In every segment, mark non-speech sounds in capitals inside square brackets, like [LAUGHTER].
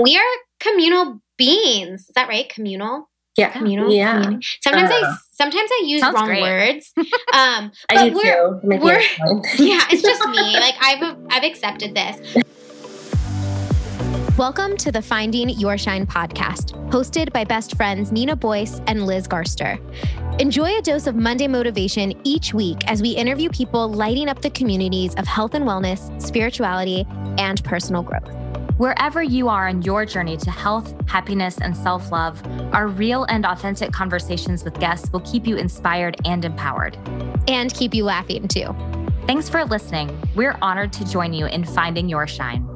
we are communal beings. Is that right? Communal. Yeah. Communal. Yeah. community. Sometimes Uh, I sometimes I use wrong great. words. [LAUGHS] Um, I but do we're too. Making we're- [LAUGHS] yeah, it's just me. Like I've I've accepted this. Welcome to the Finding Your Shine podcast, hosted by best friends Nina Boyce and Liz Garster. Enjoy a dose of Monday motivation each week as we interview people lighting up the communities of health and wellness, spirituality, and personal growth. Wherever you are on your journey to health, happiness, and self love, our real and authentic conversations with guests will keep you inspired and empowered. And keep you laughing too. Thanks for listening. We're honored to join you in finding your shine.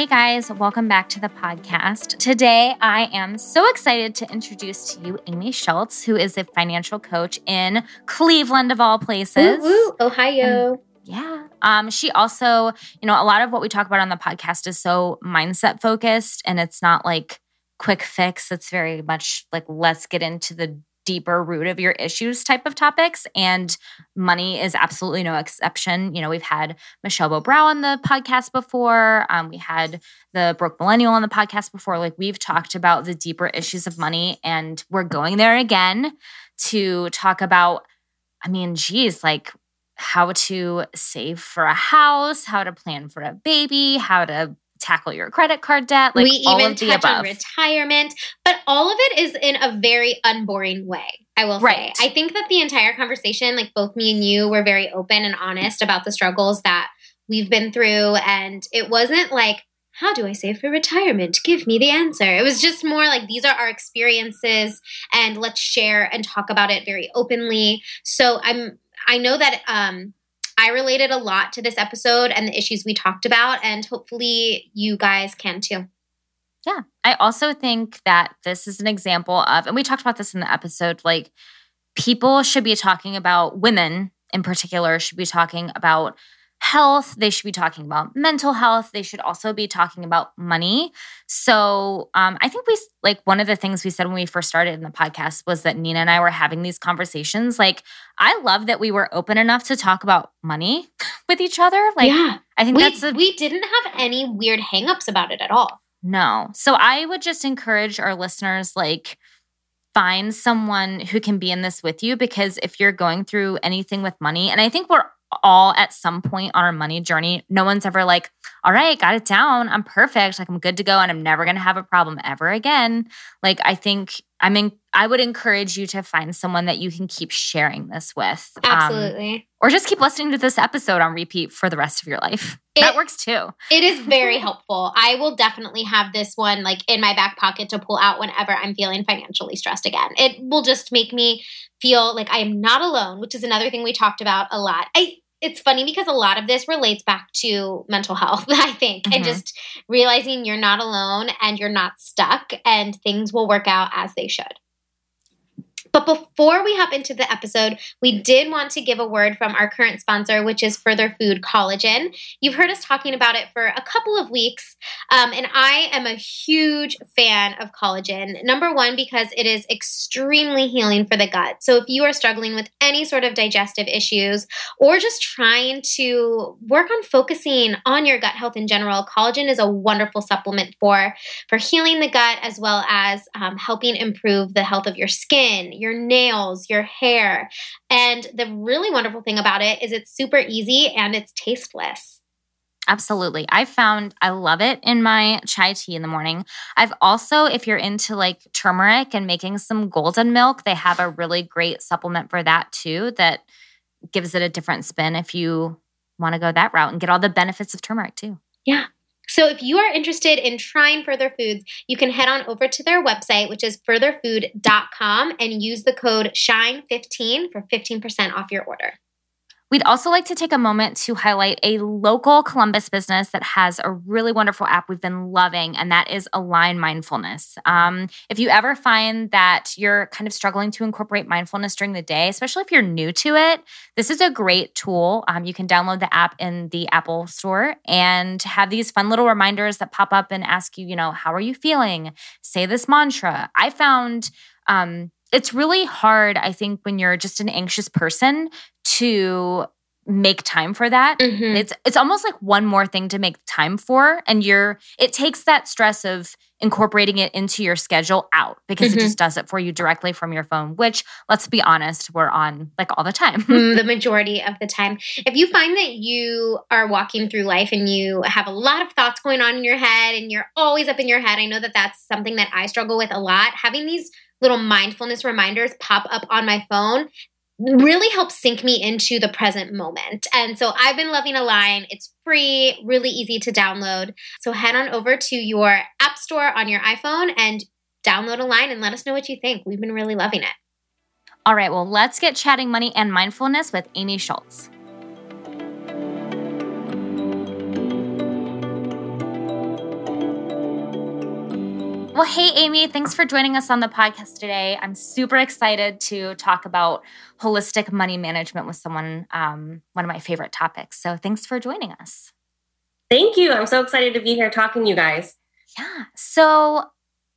Hey guys, welcome back to the podcast. Today, I am so excited to introduce to you Amy Schultz, who is a financial coach in Cleveland, of all places. Woo, woo, Ohio. Yeah. Um, she also, you know, a lot of what we talk about on the podcast is so mindset focused and it's not like quick fix. It's very much like let's get into the deeper root of your issues type of topics. And money is absolutely no exception. You know, we've had Michelle Bobrow on the podcast before. Um, we had the Broke Millennial on the podcast before. Like we've talked about the deeper issues of money, and we're going there again to talk about. I mean, geez, like how to save for a house, how to plan for a baby, how to tackle your credit card debt, like we all even of the touch on retirement, but all of it is in a very unboring way. I will Right. say. I think that the entire conversation, like both me and you, were very open and honest about the struggles that we've been through, and it wasn't like. How do I save for retirement? Give me the answer. It was just more like these are our experiences and let's share and talk about it very openly. So I'm I know that um I related a lot to this episode and the issues we talked about and hopefully you guys can too. Yeah. I also think that this is an example of, and we talked about this in the episode, like people should be talking about women in particular, should be talking about health. They should be talking about mental health. They should also be talking about money. So um, I think we, like, one of the things we said when we first started in the podcast was that Nina and I were having these conversations. Like, I love that we were open enough to talk about money [LAUGHS] with each other. Like, yeah. I think we, that's a we didn't have any weird hangups about it at all. no. So I would just encourage our listeners like find someone who can be in this with you because if you're going through anything with money and I think we're all at some point on our money journey, no one's ever like, "All right, got it down. I'm perfect. Like I'm good to go and I'm never going to have a problem ever again." Like I think I mean I would encourage you to find someone that you can keep sharing this with. Um, Absolutely. or just keep listening to this episode on repeat for the rest of your life. that It- works too. it is very helpful. I will definitely have this one like in my back pocket to pull out whenever I'm feeling financially stressed again. It will just make me feel like I am not alone, which is another thing we talked about a lot. I it's funny because a lot of this relates back to mental health, [LAUGHS] I think, and Mhm. just realizing you're not alone and you're not stuck and things will work out as they should. But before we hop into the episode, we did want to give a word from our current sponsor, which is Further Food Collagen. You've heard us talking about it for a couple of weeks, um, and I am a huge fan of collagen. Number one, because it is extremely healing for the gut. So if you are struggling with any sort of digestive issues or just trying to work on focusing on your gut health in general, collagen is a wonderful supplement for for healing the gut as well as um, helping improve the health of your skin, your nails, your hair. And the really wonderful thing about it is it's super easy and it's tasteless. Absolutely. I found I love it in my chai tea in the morning. I've also, if you're into like turmeric and making some golden milk, they have a really great supplement for that too that gives it a different spin if you want to go that route and get all the benefits of turmeric too. Yeah. So if you are interested in trying Further Foods, you can head on over to their website, which is furtherfood.com, and use the code SHINE15 for 15% off your order. We'd also like to take a moment to highlight a local Columbus business that has a really wonderful app we've been loving, and that is Align Mindfulness. Um, if you ever find that you're kind of struggling to incorporate mindfulness during the day, especially if you're new to it, this is a great tool. Um, you can download the app in the Apple Store and have these fun little reminders that pop up and ask you, you know, how are you feeling? Say this mantra. I found um, it's really hard, I think, when you're just an anxious person to make time for that. Mhm. It's it's almost like one more thing to make time for and you're it takes that stress of incorporating it into your schedule out because Mhm. it just does it for you directly from your phone, which let's be honest, we're on like all the time. Mm, [LAUGHS] the majority of the time. If you find that you are walking through life and you have a lot of thoughts going on in your head and you're always up in your head, I know that that's something that I struggle with a lot. Having these little mindfulness reminders pop up on my phone really helps sink me into the present moment. And so I've been loving Align. It's free, really easy to download. So head on over to your app store on your iPhone and download Align and let us know what you think. We've been really loving it. All right, well, let's get chatting money and mindfulness with Amy Schultz. Well, hey, Amy, thanks for joining us on the podcast today. I'm super excited to talk about holistic money management with someone, um, one of my favorite topics. So thanks for joining us. Thank you. I'm so excited to be here talking to you guys. Yeah. So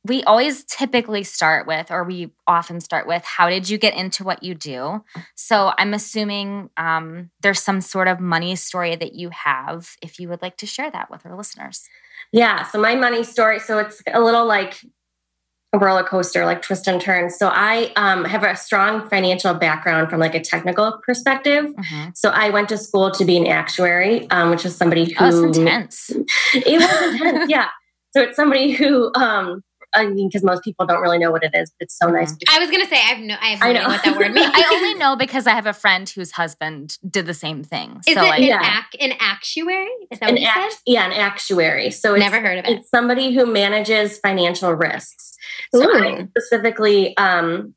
we always typically start with, or we often start with, how did you get into what you do? So I'm assuming um, there's some sort of money story that you have, if you would like to share that with our listeners. Yeah. So my money story. So it's a little like a roller coaster, like twist and turns. So I um, have a strong financial background from like a technical perspective. Mhm. So I went to school to be an actuary, um, which is somebody who Oh, intense. [LAUGHS] it was intense. yeah. So it's somebody who um, I mean, because most people don't really know what it is, but it's so nice. Mhm. I was gonna say I have no I have no I idea know. what that word [LAUGHS] means. I only know because I have a friend whose husband did the same thing. Is so it like, an, Yeah. ac- an actuary? Is that An what you act, said? yeah, an actuary. So it's, Never heard of it. it's somebody who manages financial risks. So I Ooh. specifically um,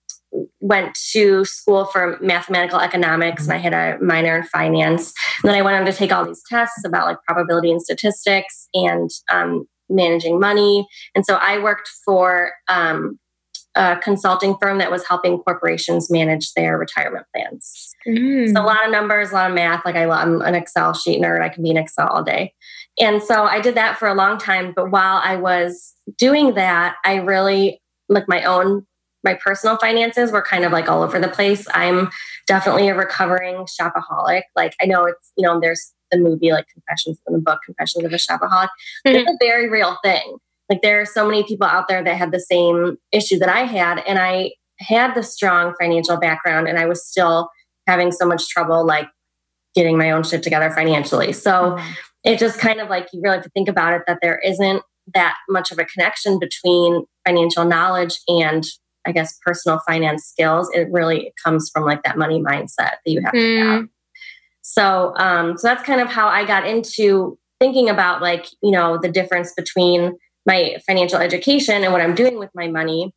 went to school for mathematical economics and I had a minor in finance. And then I went on to take all these tests about like probability and statistics and um, managing money. And so I worked for um, a consulting firm that was helping corporations manage their retirement plans. Mm. So a lot of numbers, a lot of math. Like I, I'm an Excel sheet nerd. I can be in Excel all day. And so I did that for a long time. But while I was doing that, I really like my own, my personal finances were kind of like all over the place. I'm definitely a recovering shopaholic. Like I know it's, you know, there's the movie like Confessions in the book, Confessions of a Shopaholic. It's a very real thing. Like there are so many people out there that had the same issue that I had. And I had the strong financial background and I was still having so much trouble like getting my own shit together financially. So Mhm. it just kind of like you really have to think about it that there isn't that much of a connection between financial knowledge and I guess personal finance skills. It really comes from like that money mindset that you have to have. So um so that's kind of how I got into thinking about like, you know, the difference between my financial education and what I'm doing with my money.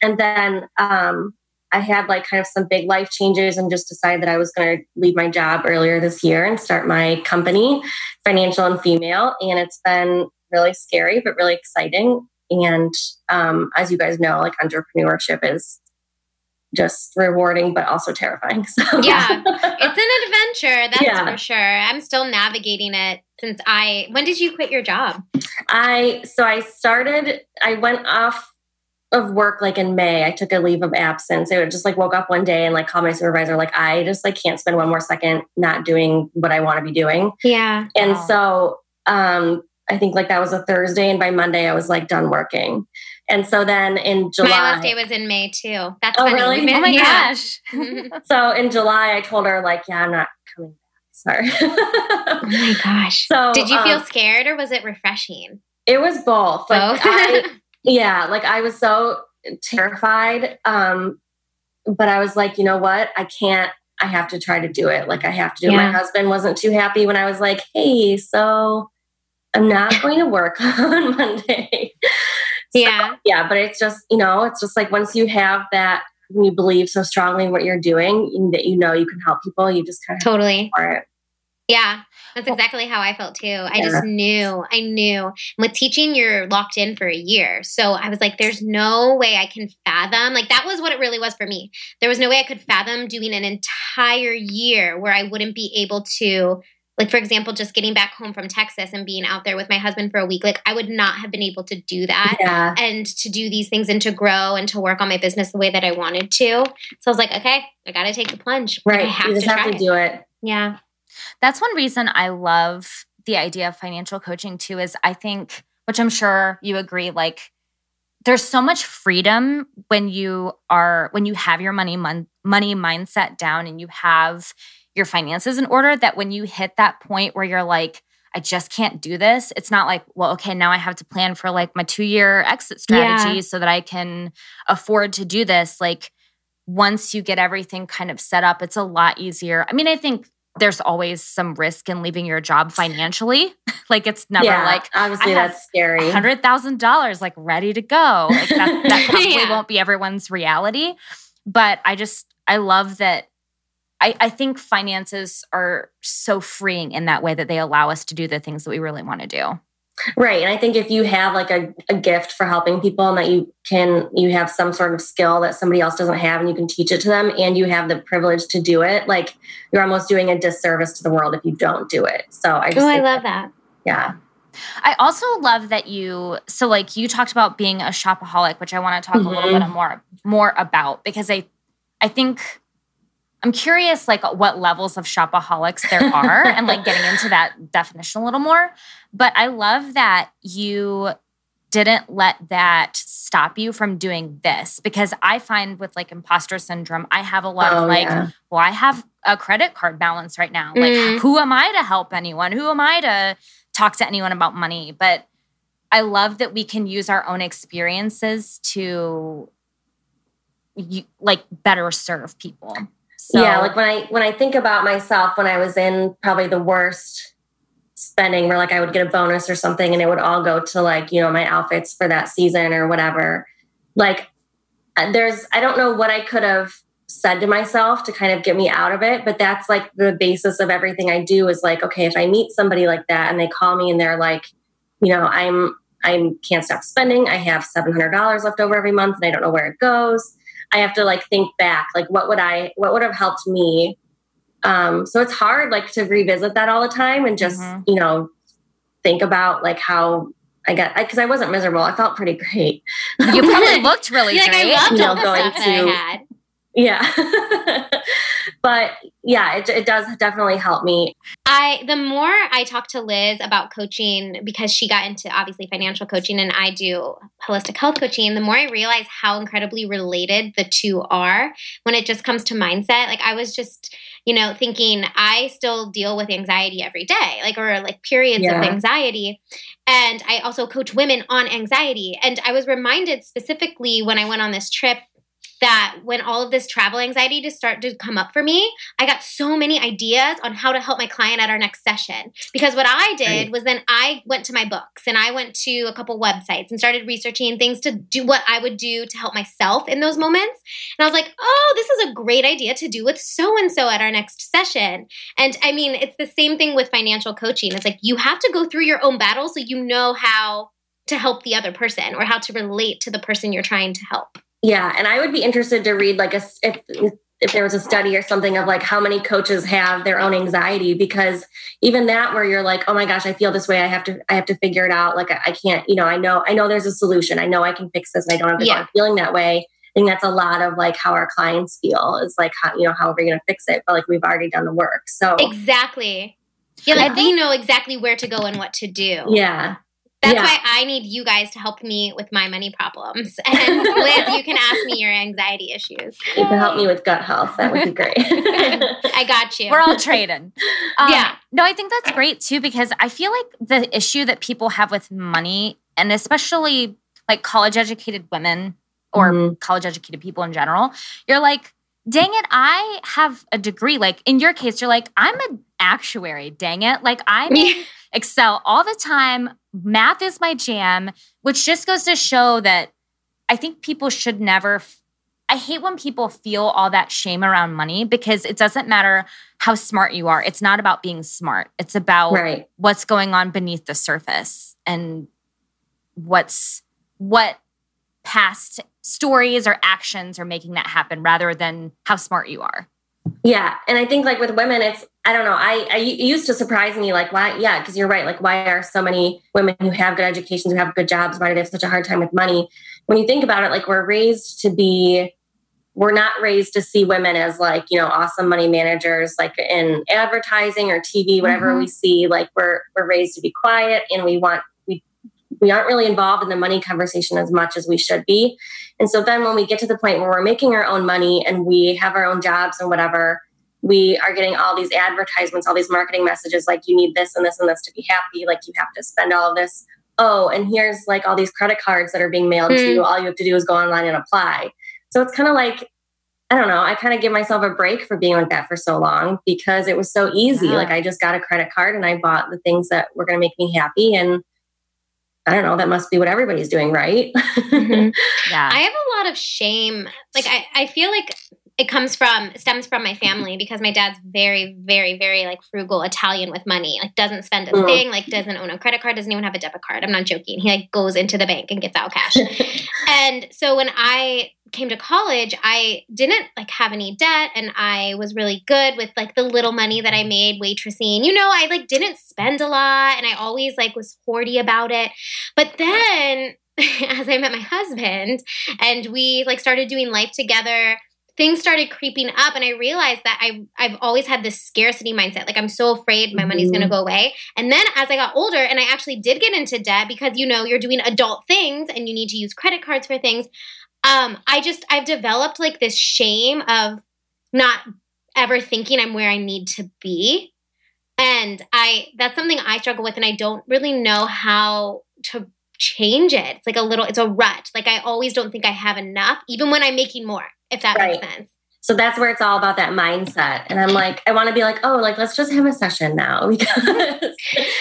And then um I had like kind of some big life changes and just decided that I was going to leave my job earlier this year and start my company, Financial and Female. And it's been really scary, but really exciting. And um, as you guys know, like entrepreneurship is just rewarding, but also terrifying. [LAUGHS] So Yeah. It's an adventure, that's Yeah. for sure. I'm still navigating it since I. When did you quit your job? I so I started I went off of work like in May. I took a leave of absence. I just like woke up one day and like called my supervisor like I just like can't spend one more second not doing what I want to be doing. Yeah. And Wow. so um I think like that was a Thursday and by Monday I was like done working. And so then in July My last day was in May too. That's Oh, funny. really? Oh my yeah. gosh. [LAUGHS] so in July I told her like yeah, I'm not coming back. Sorry. Oh my gosh. [LAUGHS] so Did you feel um, scared or was it refreshing? it was both. Like I [LAUGHS] yeah like i was so terrified um but i was like you know what i can't i have to try to do it like i have to do it my husband wasn't too happy when i was like hey so i'm not going to work on monday So, yeah. yeah but it's just you know it's just like once you have that when you believe so strongly in what you're doing and that you know you can help people, you just kind of totally for it. Yeah, that's exactly how I felt too. I just knew, I knew. And with teaching, you're locked in for a year. So I was like, there's no way I can fathom. Like, that was what it really was for me. There was no way I could fathom doing an entire year where I wouldn't be able to, like, for example, just getting back home from Texas and being out there with my husband for a week. Like, I would not have been able to do that. Yeah. And to do these things and to grow and to work on my business the way that I wanted to. So I was like, okay, I got to take the plunge. Like, Right. I have you just to have to it. do it. Yeah. That's one reason I love the idea of financial coaching too is I think which I'm sure you agree like there's so much freedom when you are when you have your money mon- money mindset down and you have your finances in order that when you hit that point where you're like I just can't do this. It's not like, well, okay, now I have to plan for like my 2-year exit strategy Yeah. so that I can afford to do this. Like once you get everything kind of set up, it's a lot easier. I mean, I think there's always some risk in leaving your job financially. [LAUGHS] like it's never yeah. like obviously that's scary. hundred thousand dollars like ready to go. Like that, that [LAUGHS] probably Yeah. won't be everyone's reality. But I just I love that I, I think finances are so freeing in that way that they allow us to do the things that we really want to do. Right. And I think if you have like a, a gift for helping people and that you can, you have some sort of skill that somebody else doesn't have and you can teach it to them and you have the privilege to do it, like you're almost doing a disservice to the world if you don't do it. So I just, Oh, I love that. yeah. I also love that you so like you talked about being a shopaholic, which I want to talk a little Mhm. bit more more about because I I think I'm curious like what levels of shopaholics there are and like getting into that definition a little more. But I love that you didn't let that stop you from doing this because I find with like imposter syndrome, I have a lot Oh, of like, yeah. well, I have a credit card balance right now. Like, Mm. who am I to help anyone? Who am I to talk to anyone about money? But I love that we can use our own experiences to like better serve people. So, yeah. Like when I, when I think about myself, when I was in probably the worst spending where like I would get a bonus or something and it would all go to like, you know, my outfits for that season or whatever. Like uh, there's I don't know what I could have said to myself to kind of get me out of it, but that's like the basis of everything I do is like, okay, if I meet somebody like that and they call me and they're like, you know, I'm I can't stop spending. I have seven hundred dollars left over every month and I don't know where it goes. I have to like think back, like what would I what would have helped me? Um, so it's hard like to revisit that all the time and just, Mhm. you know, think about like how I got because I, wasn't miserable. I felt pretty great. you probably [LAUGHS] looked really You're like, great. I loved You all know, the going stuff that I to- had. Yeah. [LAUGHS] but yeah, it, it does definitely help me. I the more I talk to Liz about coaching because she got into obviously financial coaching and I do holistic health coaching, the more I realize how incredibly related the two are when it just comes to mindset. Like I was just, you know, thinking I still deal with anxiety every day, like or like periods of anxiety. And I also coach women on anxiety. And I was reminded specifically when I went on this trip that when all of this travel anxiety to start to come up for me, I got so many ideas on how to help my client at our next session. Because what I did Right. was then I went to my books and I went to a couple websites and started researching things to do what I would do to help myself in those moments. And I was like, oh, this is a great idea to do with so and so at our next session. And I mean, it's the same thing with financial coaching. It's like you have to go through your own battle so you know how to help the other person or how to relate to the person you're trying to help. Yeah, and I would be interested to read like a if if there was a study or something of like how many coaches have their own anxiety because even that where you're like oh my gosh i feel this way i have to i have to figure it out like i, I can't you know i know i know there's a solution i know i can fix this and i don't have to Yeah. feeling that way i think that's a lot of like how our clients feel is like how you know how are we going to fix it but like we've already done the work so Exactly. Yeah, like I we know exactly where to go and what to do. yeah That's yeah. why I need you guys to help me with my money problems. [LAUGHS] And Liz, you can ask me your anxiety issues. you can help me with gut health that would be great [LAUGHS] I got you. We're all trading. [LAUGHS] Um, Yeah. No, I think that's great too because I feel like the issue that people have with money, and especially like college educated women or Mhm. college educated people in general, you're like, dang it, I have a degree. Like in your case, you're like, I'm an actuary, dang it. Like I'm in Excel all the time. Math is my jam, which just goes to show that I think people should never. f- I hate when people feel all that shame around money because it doesn't matter how smart you are. It's not about being smart. It's about Right. what's going on beneath the surface and what's what past stories or actions are making that happen rather than how smart you are. Yeah, and I think like with women, it's I don't know. I, I it used to surprise me like why? Yeah, because you're right. Like why are so many women who have good educations, who have good jobs, why do they have such a hard time with money? When you think about it, like we're raised to be, we're not raised to see women as like you know awesome money managers, like in advertising or TV, whatever Mhm. we see. Like we're we're raised to be quiet, and we want we aren't really involved in the money conversation as much as we should be. And so then when we get to the point where we're making our own money and we have our own jobs and whatever, we are getting all these advertisements, all these marketing messages like you need this and this and this to be happy, like you have to spend all of this. Oh, and here's like all these credit cards that are being mailed to Hmm. you. All you have to do is go online and apply. So it's kind of like I don't know. I kind of give myself a break for being like that for so long because it was so easy. Yeah. Like I just got a credit card and I bought the things that were going to make me happy and I don't know, that must be what everybody's doing, right? Mhm. [LAUGHS] Yeah. I have a lot of shame. Like I, I feel like it comes from stems from my family because my dad's very, very, very like frugal Italian with money. Like doesn't spend a Mm. thing, like doesn't own a credit card, doesn't even have a debit card. I'm not joking. He like goes into the bank and gets out cash. [LAUGHS] and so when I came to college, I didn't like have any debt and I was really good with like the little money that I made waitressing. You know, I like didn't spend a lot and I always like was hoardy about it. But then [LAUGHS] as I met my husband and we like started doing life together, things started creeping up and I realized that I I've always had this scarcity mindset. Like I'm so afraid my money's Mhm. going to go away. And then as I got older and I actually did get into debt because you know, you're doing adult things and you need to use credit cards for things. Um I just I've developed like this shame of not ever thinking I'm where I need to be. And I that's something I struggle with and I don't really know how to change it. It's like a little it's a rut. Like I always don't think I have enough even when I'm making more, if that makes sense. So that's where it's all about that mindset. And I'm like, I want to be like, oh, like let's just have a session now [LAUGHS] because Let's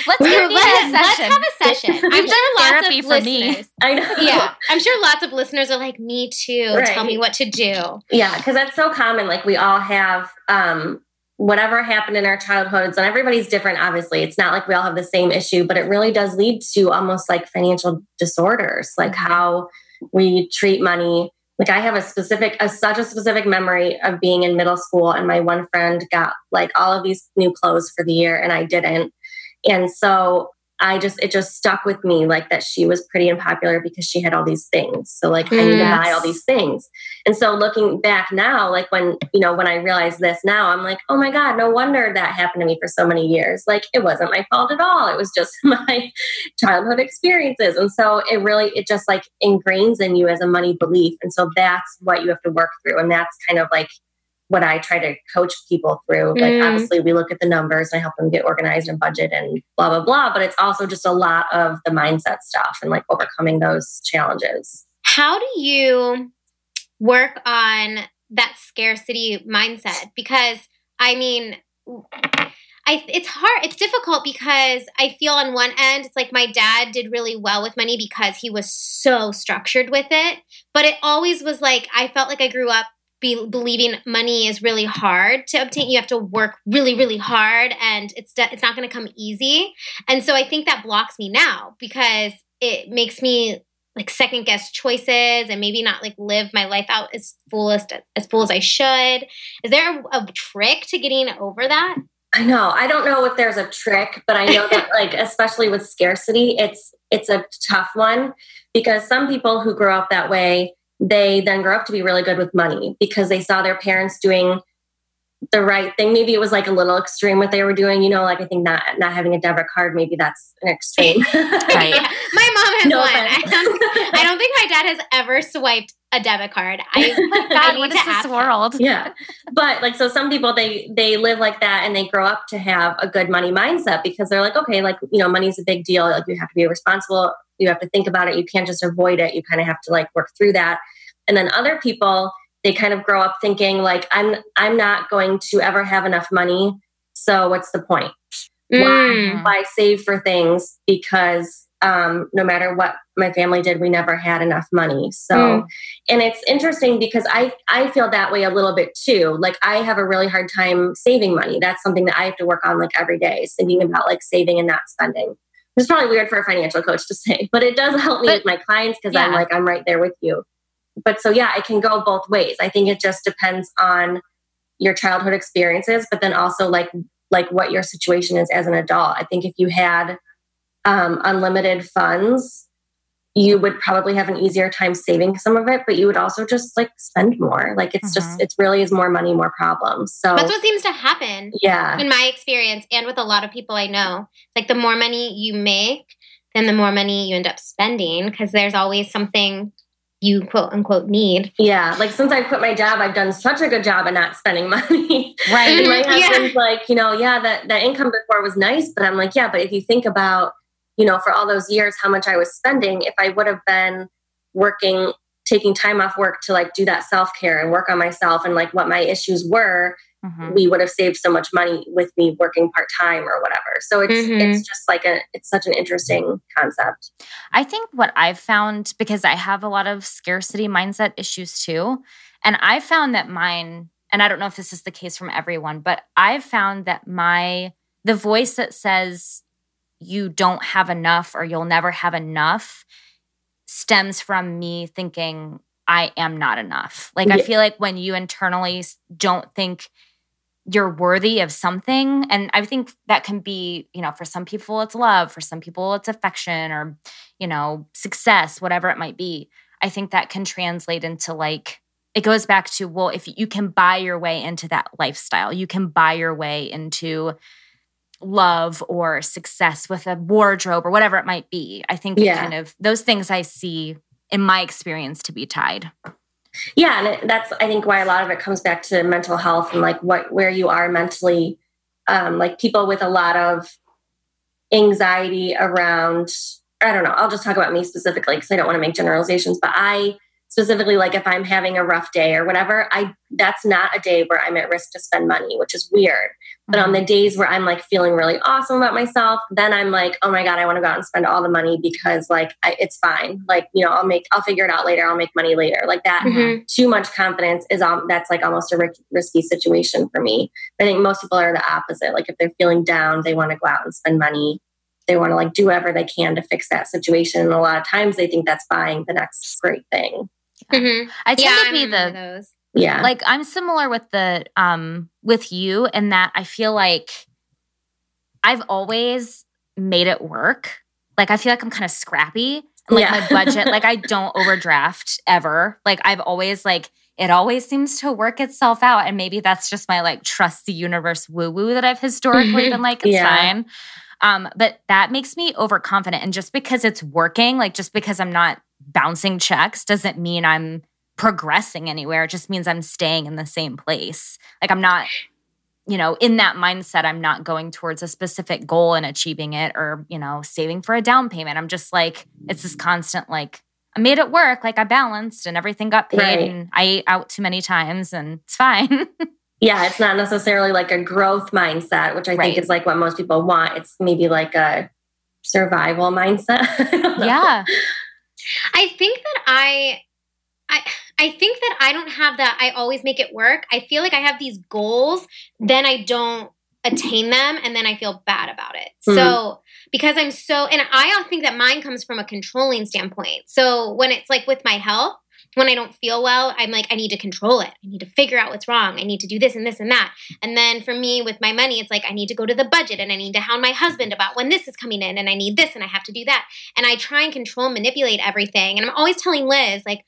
Let's, get a let's have a session. I'm We've sure done lots therapy of for me. listeners. I know. Yeah, I'm sure lots of listeners are like, me too. Right. Tell me what to do. Yeah, because that's so common. Like we all have um whatever happened in our childhoods, and everybody's different, obviously. It's not like we all have the same issue, but it really does lead to almost like financial disorders, like Mhm. how we treat money. Like I have a specific, a, such a specific memory of being in middle school, and my one friend got like all of these new clothes for the year, and I didn't. And so I just, it just stuck with me like that she was pretty unpopular because she had all these things. So like I need to buy all these things. And so looking back now, like when, you know, when I realize this now, I'm like, oh my God, no wonder that happened to me for so many years. Like it wasn't my fault at all. It was just [LAUGHS] my childhood experiences. And so it really, it just like ingrains in you as a money belief. And so that's what you have to work through. And that's kind of like what I try to coach people through. Like Mm. obviously we look at the numbers and I help them get organized and budget and blah, blah, blah. But it's also just a lot of the mindset stuff and like overcoming those challenges. How do you work on that scarcity mindset? Because I mean, I it's hard. It's difficult because I feel on one end it's like my dad did really well with money because he was so structured with it, but it always was like I felt like I grew up be, believing money is really hard to obtain. You have to work really, really hard, and it's it's not going to come easy. And so I think that blocks me now because it makes me like second guess choices and maybe not like live my life out as fullest as full as I should. Is there a, a trick to getting over that? I know. I don't know if there's a trick, but I know that like [LAUGHS] especially with scarcity, it's it's a tough one because some people who grow up that way, they then grow up to be really good with money because they saw their parents doing the right thing. Maybe it was like a little extreme what they were doing, you know, like I think not not having a debit card, maybe that's an extreme. [LAUGHS] Right. Yeah. [LAUGHS] My mom has No one. I don't, I don't think my dad has ever swiped a debit card. I, Oh my I [LAUGHS] God, need what to is this ask him. world? yeah but like so some people they they live like that and they grow up to have a good money mindset because they're like okay like you know money's a big deal like you have to be responsible you have to think about it you can't just avoid it you kind of have to like work through that and then other people they kind of grow up thinking like i'm i'm not going to ever have enough money so what's the point Mm. why save for things because um, no matter what my family did, we never had enough money. So, Mm. and it's interesting because I I feel that way a little bit too. Like I have a really hard time saving money. That's something that I have to work on like every day, is thinking about like saving and not spending. It's probably weird for a financial coach to [LAUGHS] say, but it does help me But- with my clients because I'm like I'm right there with you. But so yeah, it can go both ways. I think it just depends on your childhood experiences, but then also like like what your situation is as an adult. I think if you had um, unlimited funds, you would probably have an easier time saving some of it, but you would also just like spend more. Like it's just it really is more money, more problems. So That's what seems to happen yeah, in my experience and with a lot of people I know. Like the more money you make, then the more money you end up spending because there's always something you quote unquote need. yeah. Like since I quit my job, I've done such a good job of not spending [LAUGHS] money. Right. And my Mhm, [LAUGHS] yeah. like, you know, yeah, that that income before was nice, but I'm like, yeah, but if you think about, you know, for all those years how much I was spending, if I would have been working, taking time off work to like do that self care and work on myself and like what my issues were, Mhm. we would have saved so much money with me working part time or whatever. So it's Mhm. it's just like a it's such an interesting concept. I think what I've found, because I have a lot of scarcity mindset issues too, and I found that mine, and I don't know if this is the case from everyone, but I've found that my, the voice that says you don't have enough or you'll never have enough stems from me thinking I am not enough. Like, I feel like when you internally don't think you're worthy of something, and I think that can be, you know, for some people it's love, for some people it's affection or, you know, success, whatever it might be. I think that can translate into like, it goes back to, well, if you can buy your way into that lifestyle, you can buy your way into love or success with a wardrobe or whatever it might be. I think Yeah. kind of those things I see in my experience to be tied. Yeah, and it, that's I think why a lot of it comes back to mental health and like what where you are mentally. Um, like people with a lot of anxiety around. I don't know. I'll just talk about me specifically because I don't want to make generalizations. But I specifically like if I'm having a rough day or whatever, I that's not a day where I'm at risk to spend money, which is weird. But on the days where I'm like feeling really awesome about myself, then I'm like, oh my God, I want to go out and spend all the money because like I, it's fine. Like, you know, I'll make, I'll figure it out later. I'll make money later. Like that Mhm. too much confidence is, um, that's like almost a ri- risky situation for me. I think most people are the opposite. Like if they're feeling down, they want to go out and spend money. They want to like do whatever they can to fix that situation. And a lot of times they think that's buying the next great thing. Mhm. I tend Yeah, to I be remember the those. Yeah. like I'm similar with the um with you in that I feel like I've always made it work. Like I feel like I'm kind of scrappy. And like Yeah. my [LAUGHS] budget, like I don't overdraft ever. Like I've always like it always seems to work itself out. And maybe that's just my like trust the universe woo-woo that I've historically been like, it's Yeah. fine. Um, but that makes me overconfident. And just because it's working, like just because I'm not bouncing checks doesn't mean I'm progressing anywhere. It just means I'm staying in the same place. Like I'm not, you know, in that mindset, I'm not going towards a specific goal and achieving it or, you know, saving for a down payment. I'm just like, it's this constant, like, I made it work. Like I balanced and everything got paid Right. and I ate out too many times and it's fine. [LAUGHS] yeah, it's not necessarily like a growth mindset, which I Right. think is like what most people want. It's maybe like a survival mindset. I don't know. yeah. I think that I I I think that I don't have that I always make it work. I feel like I have these goals, then I don't attain them and then I feel bad about it. Mhm. So because I'm so and I think that mine comes from a controlling standpoint. So when it's like with my health, when I don't feel well, I'm like, I need to control it. I need to figure out what's wrong. I need to do this and this and that. And then for me with my money, it's like I need to go to the budget and I need to hound my husband about when this is coming in and I need this and I have to do that. And I try and control and manipulate everything. And I'm always telling Liz, like,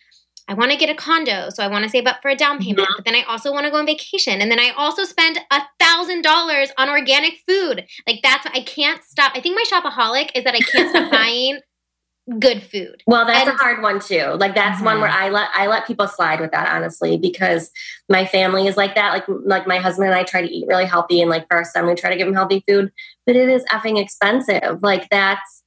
I want to get a condo, so I want to save up for a down payment. But then I also want to go on vacation, and then I also spend a thousand dollars on organic food. Like that's I can't stop. I think my shopaholic is that I can't stop [LAUGHS] buying good food. Well, that's And- a hard one too. Like that's one Mhm. where I let I let people slide with that honestly because my family is like that. Like like my husband and I try to eat really healthy and like for our son we try to give him healthy food, but it is effing expensive. Like that's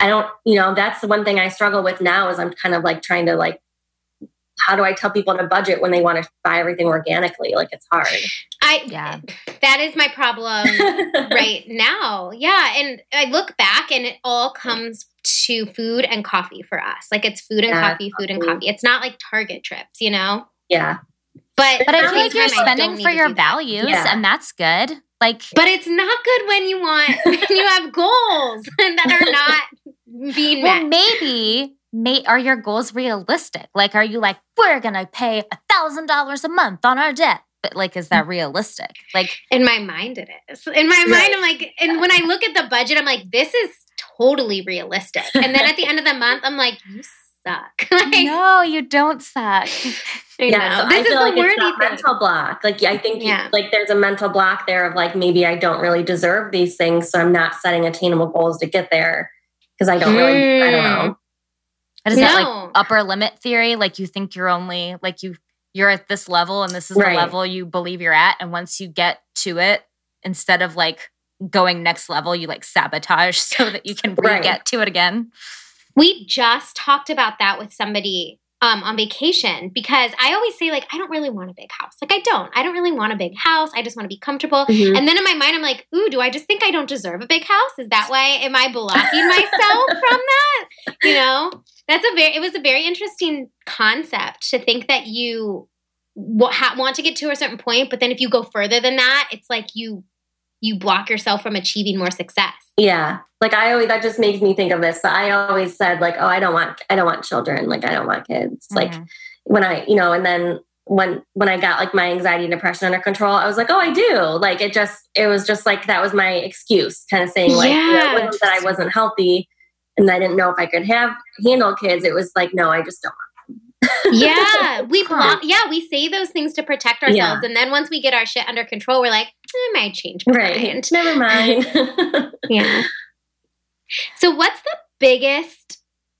I don't you know that's the one thing I struggle with now is I'm kind of like trying to like how do I tell people to budget when they want to buy everything organically? Like it's hard. I Yeah. that is my problem [LAUGHS] right now. Yeah, and I look back and it all comes to food and coffee for us. Like it's food and Yeah, coffee, food and coffee. coffee. It's not like Target trips, you know. Yeah. But But I feel like you're time, I don't spending for your do that. values, Yeah. and that's good. Like, But it's not good when you want when you have goals [LAUGHS] that are not being well, met. maybe, may, are your goals realistic? Like, are you like, we're gonna pay a thousand dollars a month on our debt? But like, is that mm. realistic? Like, In my mind, it is. In my mind, I'm like, and when I look at the budget, I'm like, this is totally realistic. And then at the end of the month, I'm like, you suck. [LAUGHS] like, no, you don't suck. [LAUGHS] I yeah, know. so this I is feel like worthy it's that thing. mental block. Like I think Yeah. like there's a mental block there of like maybe I don't really deserve these things, so I'm not setting attainable goals to get there because I don't really. I don't know. Mm. Is that like upper limit theory? Like you think you're only like you you're at this level and this is Right. the level you believe you're at, and once you get to it, instead of like going next level, you like sabotage [LAUGHS] so that you can Right. re-get to it again. We just talked about that with somebody um, on vacation because I always say, like, I don't really want a big house. Like, I don't. I don't really want a big house. I just want to be comfortable. Mhm. And then in my mind, I'm like, ooh, do I just think I don't deserve a big house? Is that why am I blocking myself [LAUGHS] from that? You know, that's a very, it was a very interesting concept to think that you want to get to a certain point, but then if you go further than that, it's like you, you block yourself from achieving more success. Yeah, like I always that just makes me think of this. But I always said like, oh, I don't want I don't want children. Like I don't want kids. Like Mhm. when I you know, and then when when I got like my anxiety and depression under control, I was like, oh, I do. Like it just it was just like that was my excuse, kind of saying like you know, Yeah. that I wasn't healthy and I didn't know if I could have handle kids. It was like, no, I just don't. Yeah, we block. Yeah, we say those things to protect ourselves, and then once we get our shit under control, we're like, I might change my Right. mind. Never mind. [LAUGHS] Yeah. So, what's the biggest?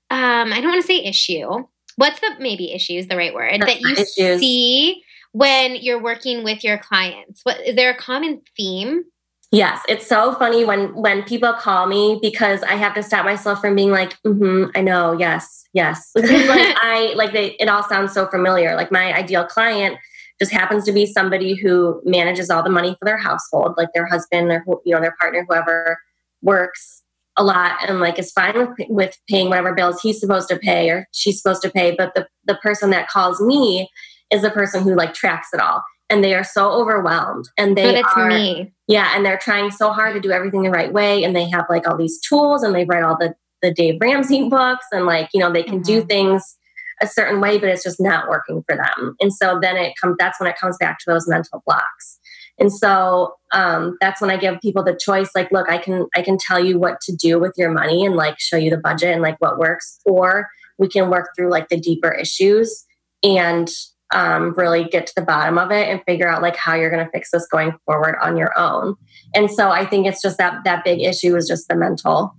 Um, I don't want to say issue. What's the maybe issue is the right word that you Issues. see when you're working with your clients? What is there a common theme? Yes, it's so funny when when people call me because I have to stop myself from being like, mm-hmm, I know, yes, yes. [LAUGHS] Like I like they, it all sounds so familiar. Like my ideal client just happens to be somebody who manages all the money for their household, like their husband, their you know their partner, whoever works a lot and like is fine with with paying whatever bills he's supposed to pay or she's supposed to pay. But the the person that calls me is the person who like tracks it all, and they are so overwhelmed and they but it's are me. yeah, and they're trying so hard to do everything the right way, and they have like all these tools, and they've read all the the Dave Ramsey books, and like you know they can do things a certain way, but it's just not working for them. And so then it comes. That's when it comes back to those mental blocks. And so um, that's when I give people the choice. Like, look, I can I can tell you what to do with your money, and like show you the budget and like what works, or we can work through like the deeper issues and um, really get to the bottom of it and figure out like how you're going to fix this going forward on your own. And so I think it's just that that big issue is just the mental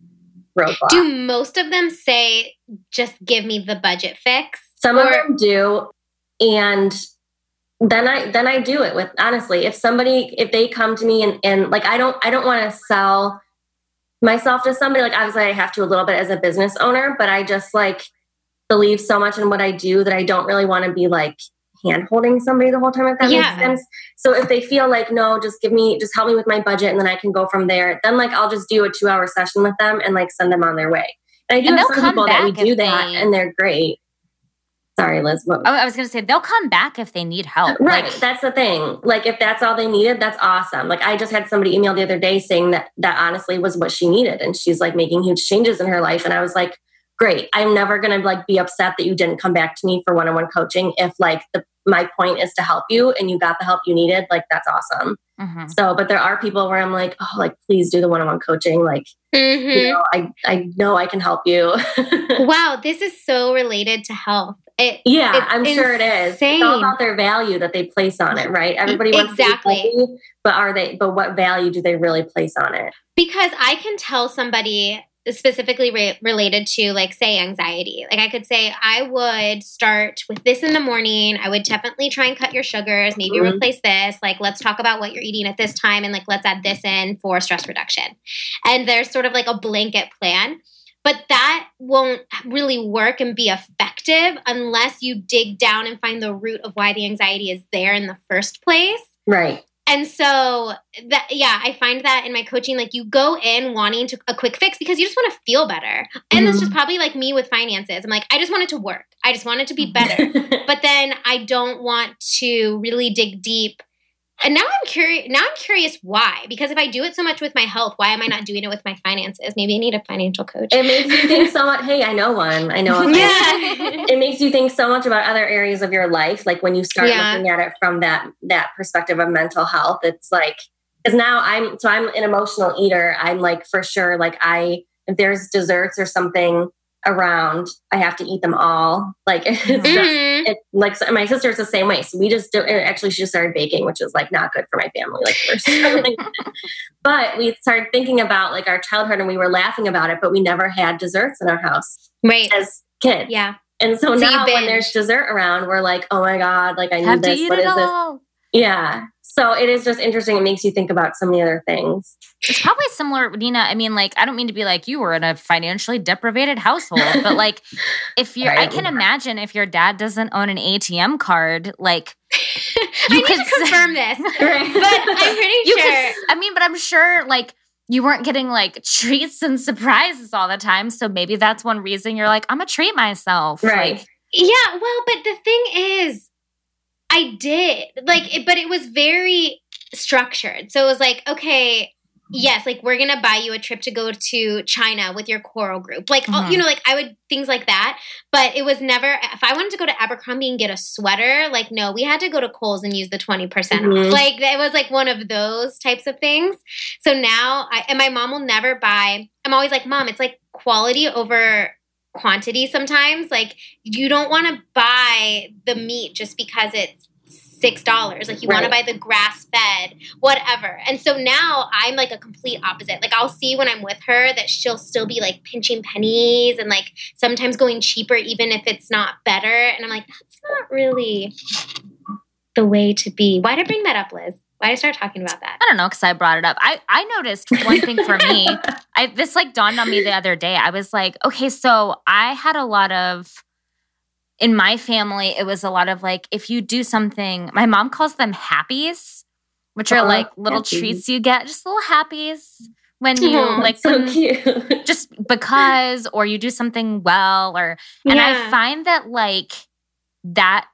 roadblock. Do most of them say, "Just give me the budget fix"? Some of them do, and then I then I do it with honestly. If somebody if they come to me and and like I don't I don't want to sell myself to somebody like obviously I have to a little bit as a business owner, but I just like believe so much in what I do that I don't really want to be like hand holding somebody the whole time if that Yeah. makes sense. So if they feel like no, just give me just help me with my budget and then I can go from there, then like I'll just do a two hour session with them and like send them on their way. And I do And have some people that we do that they- and they're great. Sorry, Liz. What, Oh, I was gonna say they'll come back if they need help. Right. Like, that's the thing. Like if that's all they needed, that's awesome. Like I just had somebody email the other day saying that that honestly was what she needed. And she's like making huge changes in her life. And I was like, great. I'm never gonna like be upset that you didn't come back to me for one-on-one coaching if like the my point is to help you and you got the help you needed. Like that's awesome. mhm. So, but there are people where I'm like, oh, like please do the one-on-one coaching. Like, Mhm. you know, I I know I can help you. [LAUGHS] Wow, this is so related to health. It, Yeah, I'm sure it is. It's all about their value that they place on it, right? Everybody wants Exactly. to be healthy, but are they? But what value do they really place on it? because I can tell somebody specifically re- related to like say anxiety. Like i could say i would start with this in the morning. I would definitely try and cut your sugars maybe Mhm. replace this. Like let's talk about what you're eating at this time and like let's add this in for stress reduction. And there's sort of like a blanket plan but that won't really work and be effective unless you dig down and find the root of why the anxiety is there in the first place. Right. And so that yeah, I find that in my coaching, like you go in wanting to a quick fix because you just want to feel better. And mm-hmm. it's just probably like me with finances. I'm like, I just want it to work. I just want it to be better. [LAUGHS] but then I don't want to really dig deep and now I'm curious. Now I'm curious why. Because if I do it so much with my health, why am I not doing it with my finances? Maybe I need a financial coach. It makes you think so much. Hey, I know one. I know. One. [LAUGHS] Yeah. it makes you think so much about other areas of your life. Like when you start yeah. looking at it from that that perspective of mental health, it's like because now I'm so I'm an emotional eater. I'm like for sure like I if there's desserts or something around, I have to eat them all. Like [LAUGHS] it's mm-hmm. just, it, like my sister's the same way. So we just do, actually she just started baking, which is like not good for my family. Like first, [LAUGHS] but we started thinking about like our childhood, and we were laughing about it. But we never had desserts in our house, right? As kids, yeah. And so, so now when there's dessert around, we're like, oh my god, like I need this. What is all. this? Yeah. So it is just interesting. It makes you think about so many other things. It's probably similar, Nina. I mean, like, I don't mean to be like you were in a financially deprivated household, but [LAUGHS] like, if you're, I can imagine if your dad doesn't own an ATM card, like, [LAUGHS] you I could to confirm this, [LAUGHS] right. but I'm pretty sure. Could, I mean, but I'm sure, like, you weren't getting like treats and surprises all the time. So maybe that's one reason you're like, I'm gonna treat myself. Right. Like, yeah. Well, but the thing is, I did. Like, it, but it was very structured. So it was like, okay, yes, like we're gonna buy you a trip to go to China with your choral group. Like, mm-hmm. you know, like I would things like that. But it was never. If I wanted to go to Abercrombie and get a sweater, like no, we had to go to Kohl's and use the twenty percent mm-hmm. off. Like it was like one of those types of things. So now, I, and my mom will never buy. I'm always like, mom, it's like quality over quantity sometimes. Like you don't want to buy the meat just because it's six dollars. Like you right. want to buy the grass fed, whatever. And so now I'm like a complete opposite. Like I'll see when I'm with her that she'll still be like pinching pennies and like sometimes going cheaper even if it's not better. And I'm like, that's not really the way to be. Why did I bring that up, Liz? Why did I start talking about that? I don't know because I brought it up. I I noticed one thing for me. [LAUGHS] I this like dawned on me the other day. I was like, okay, so I had a lot of in my family. It was a lot of like if you do something. My mom calls them happies, which are uh-huh. like little happy. treats you get, just little happies when you oh, like so cute. just because or you do something well or and yeah. I find that like that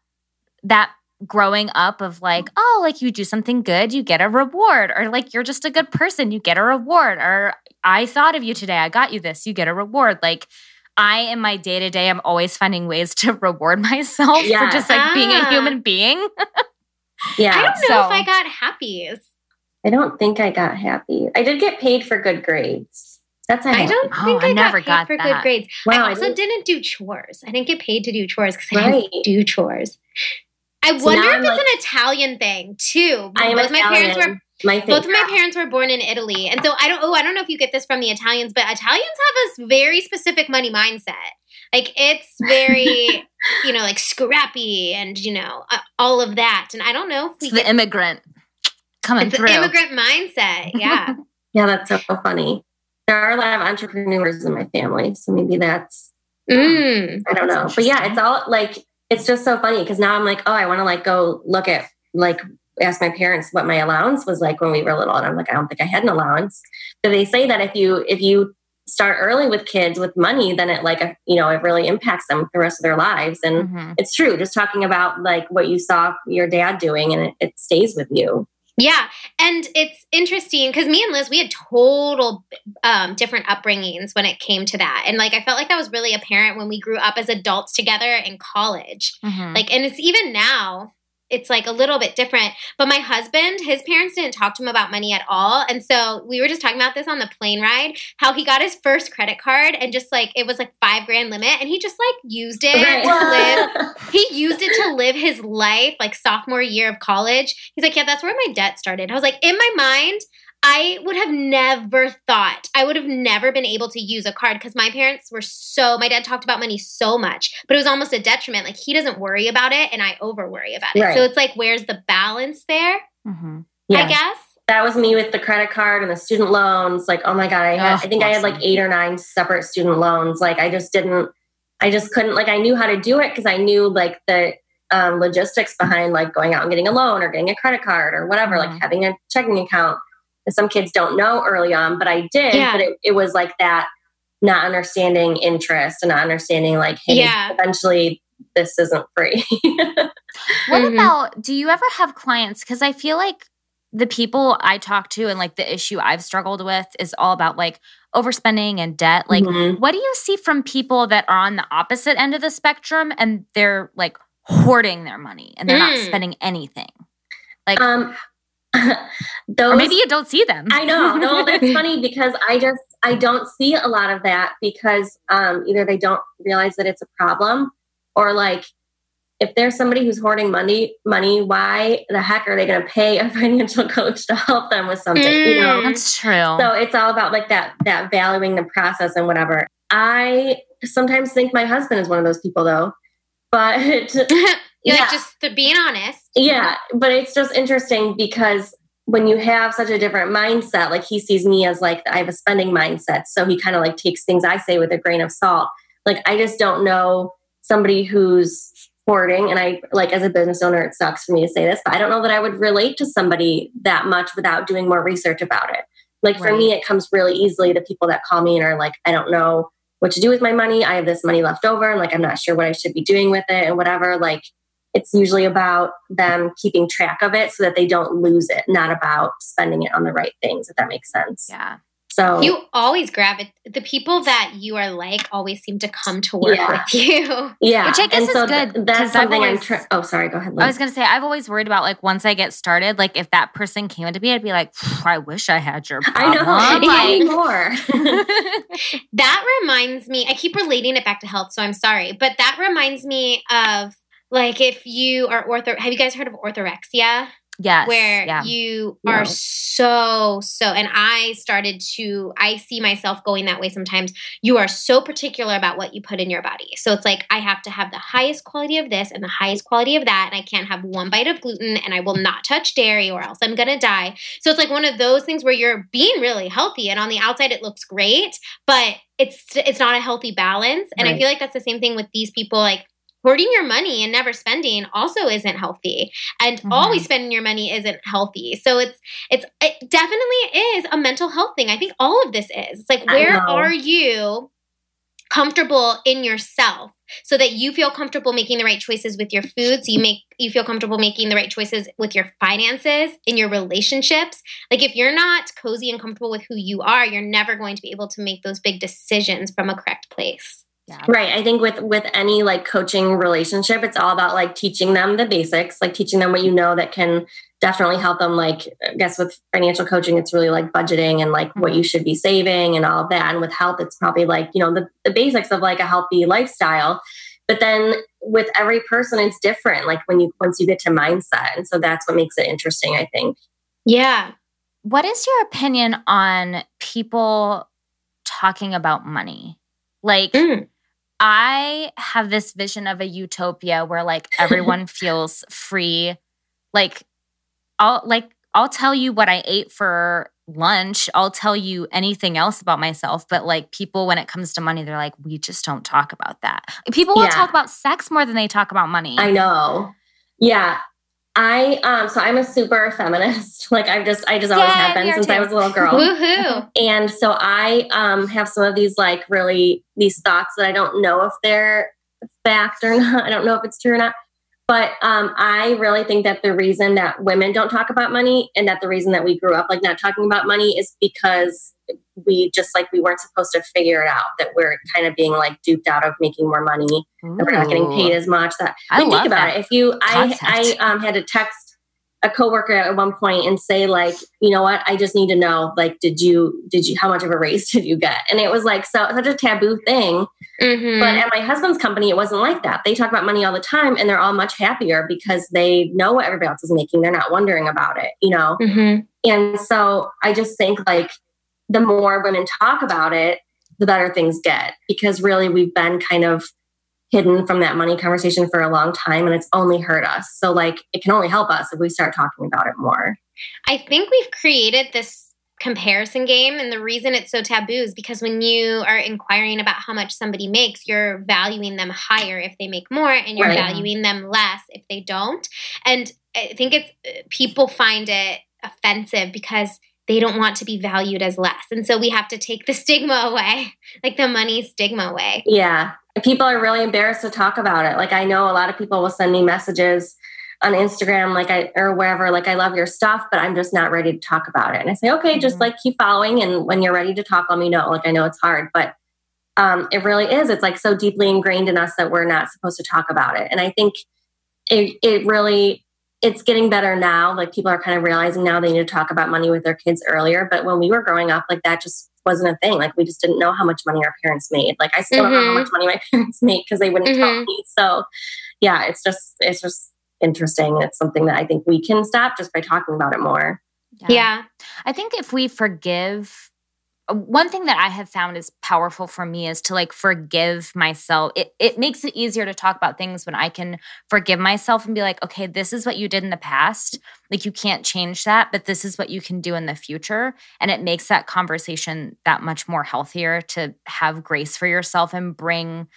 that growing up of like, oh, like you do something good, you get a reward, or like you're just a good person, you get a reward, or I thought of you today, I got you this, you get a reward. Like I in my day to day, I'm always finding ways to [LAUGHS] reward myself yeah. for just like ah. being a human being. yeah. I don't know so. if I got happies. I don't think I got happy. I did get paid for good grades. That's I don't oh, think I, I never got, paid got for that. good grades. Wow, I also I didn't do chores. I didn't get paid to do chores because I right. didn't do chores. I so wonder if I'm it's like, an Italian thing too. I am Both Italian. my parents were my both of my parents were born in Italy, and so I don't. Oh, I don't know if you get this from the Italians, but Italians have a very specific money mindset. Like it's [LAUGHS] very, you know, like scrappy, and you know, uh, all of that. And I don't know if we it's the immigrant coming it's through. The immigrant mindset. [LAUGHS] Yeah. yeah, that's so funny. There are a lot of entrepreneurs in my family, so maybe that's. Mm, I don't know, but yeah, it's all like it's just so funny because now I'm like, oh, I want to like go look at like ask my parents what my allowance was like when we were little, and I'm like, I don't think I had an allowance. But they say that if you if you start early with kids with money, then it like you know it really impacts them the rest of their lives. And mm-hmm. it's true. Just talking about like what you saw your dad doing, and it, it stays with you. Yeah, and it's interesting because me and Liz we had total um, different upbringings when it came to that, and like I felt like that was really apparent when we grew up as adults together in college. Mm-hmm. Like, and it's even now it's like a little bit different. But my husband, his parents didn't talk to him about money at all. And so we were just talking about this on the plane ride, how he got his first credit card and just like it was like five grand limit and he just like used it right. to live. [LAUGHS] he used it to live his life like sophomore year of college. He's like, Yeah, that's where my debt started. I was like, in my mind, I would have never thought, I would have never been able to use a card because my parents were so, my dad talked about money so much, but it was almost a detriment. Like he doesn't worry about it and I over worry about it. Right. So it's like, where's the balance there? Mm-hmm. Yeah. I guess. That was me with the credit card and the student loans. Like, oh my God, I, had, oh, I think awesome. I had like eight or nine separate student loans. Like, I just didn't, I just couldn't, like, I knew how to do it because I knew like the, um, logistics behind like going out and getting a loan or getting a credit card or whatever, Mhm. like having a checking account. That Some kids don't know early on, but I did. Yeah. But it, it was like that not understanding interest and not understanding like, hey, Yeah. eventually this isn't free. [LAUGHS] What Mhm. about do you ever have clients? Because I feel like the people I talk to and like the issue I've struggled with is all about like overspending and debt. Like, Mhm. what do you see from people that are on the opposite end of the spectrum and they're like hoarding their money and they're not Mm. spending anything? Like, um, [LAUGHS] those or maybe you don't see them. I know. No, [LAUGHS] that's funny because I just I don't see a lot of that because um, either they don't realize that it's a problem, or like if there's somebody who's hoarding money, money, why the heck are they going to pay a [LAUGHS] financial coach to help them with something? You know. Mm. That's true. So it's all about like that that valuing the process and whatever. I sometimes think my husband is one of those people though, but Yeah. like just to being honest. Yeah, but it's just interesting because when you have such a different mindset, like he sees me as like I have a spending mindset, so he kind of like takes things I say with a grain of salt. Like I just don't know somebody who's hoarding, and I like as a business owner, it sucks for me to say this, but I don't know that I would relate to somebody that much without doing more research about it. Like for me, it comes really easily. The people that call me and are like, I don't know what to do with my money. I have this money left over, and like I'm not sure what I should be doing with it, and whatever. Like it's usually about them keeping track of it so that they don't lose it, not about spending it on the right things, if that makes sense. yeah. So You always grab it. The people that you are like always seem to come to work Yeah. with you. [LAUGHS] yeah. Which I guess and is so good, th- that's something I'm always- trying. Oh, sorry. Go ahead. I was gonna say I've always worried about like once I get started, like if that person came into me, I'd be like, I wish I had your I problem. [LAUGHS] know. Like, more. [LAUGHS] That reminds me, I keep relating it back to health, so I'm sorry, but that reminds me of like if you are ortho, have you guys heard of orthorexia? yes, where yeah. you are so so and i started to i see myself going that way sometimes. You are so particular about what you put in your body. So it's like i have to have the highest quality of this and the highest quality of that and i can't have one bite of gluten and i will not touch dairy or else i'm gonna die. So it's like one of those things where you're being really healthy and on the outside it looks great but it's it's not a healthy balance. And i feel like that's the same thing with these people like hoarding your money and never spending also isn't healthy and Mhm. always spending your money isn't healthy. So it's it's it definitely is a mental health thing. I think all of this is. It's like where are you comfortable in yourself so that you feel comfortable making the right choices with your food so you make you feel comfortable making the right choices with your finances in your relationships? Like if you're not cozy and comfortable with who you are you're never going to be able to make those big decisions from a correct place Right. I think with with any like coaching relationship, it's all about like teaching them the basics, like teaching them what you know that can definitely help them. Like I guess with financial coaching, it's really like budgeting and like what you should be saving and all of that. And with health, it's probably like, you know, the, the basics of like a healthy lifestyle. But then with every person, it's different. Like when you once you get to mindset. And so that's what makes it interesting, I think. yeah What is your opinion on people talking about money? Like, Mm. I have this vision of a utopia where like [LAUGHS] everyone feels free. Like, I'll like I'll tell you what I ate for lunch. I'll tell you anything else about myself. But like people, when it comes to money, they're like, we just don't talk about that. People will Yeah. talk about sex more than they talk about money. I know. Yeah. I um so I'm a super feminist. [LAUGHS] Like I've just I just always Yay, have been since I was a little girl. woohoo and so I um have some of these like really these thoughts that I don't know if they're fact or [LAUGHS] not. I don't know if it's true or not. But um, I really think that the reason that women don't talk about money and that the reason that we grew up like not talking about money is because we just like we weren't supposed to figure it out that we're kind of being like duped out of making more money that we're not getting paid as much. That I mean, love think about it. If you, I, concept. I um, had to text a coworker at one point and say like, you know what, I just need to know like, did you, did you, how much of a raise [LAUGHS] did you get? And it was like so such a taboo thing. Mhm. But at my husband's company, it wasn't like that. They talk about money all the time, and they're all much happier because they know what everybody else is making. They're not wondering about it, you know. Mhm. And so I just think like the more women talk about it, the better things get because really we've been kind of hidden from that money conversation for a long time and it's only hurt us. So like it can only help us if we start talking about it more. I think we've created this comparison game. And the reason it's so taboo is because when you are inquiring about how much somebody makes, you're valuing them higher if they make more and you're Right. valuing them less if they don't. And I think it's uh, people find it offensive because they don't want to be valued as less. And so we have to take the [LAUGHS] stigma away, like the money stigma away. Yeah. People are really embarrassed to talk about it. Like I know a lot of people will send me messages on Instagram, like I or wherever, like I love your stuff, but I'm just not ready to talk about it. And I say, okay, just Mhm. like keep following, and when you're ready to talk, let me know. Like I know it's hard, but um, it really is. It's like so deeply ingrained in us that we're not supposed to talk about it. And I think it it really it's getting better now. Like people are kind of realizing now they need to talk about money with their kids earlier. But when we were growing up, like that just wasn't a thing. Like we just didn't know how much money our parents made. Like I still don't know how much money my [LAUGHS] parents made because they wouldn't tell Mhm. me. So yeah, it's just it's just interesting. It's something that I think we can stop just by talking about it more. Yeah. I think if we forgive, Uh, one thing that I have found is powerful for me is to like forgive myself. It, it makes it easier to talk about things when I can forgive myself and be like, okay, this is what you did in the past. Like, you can't change that, but this is what you can do in the future. And it makes that conversation that much more healthier to have grace for yourself and bring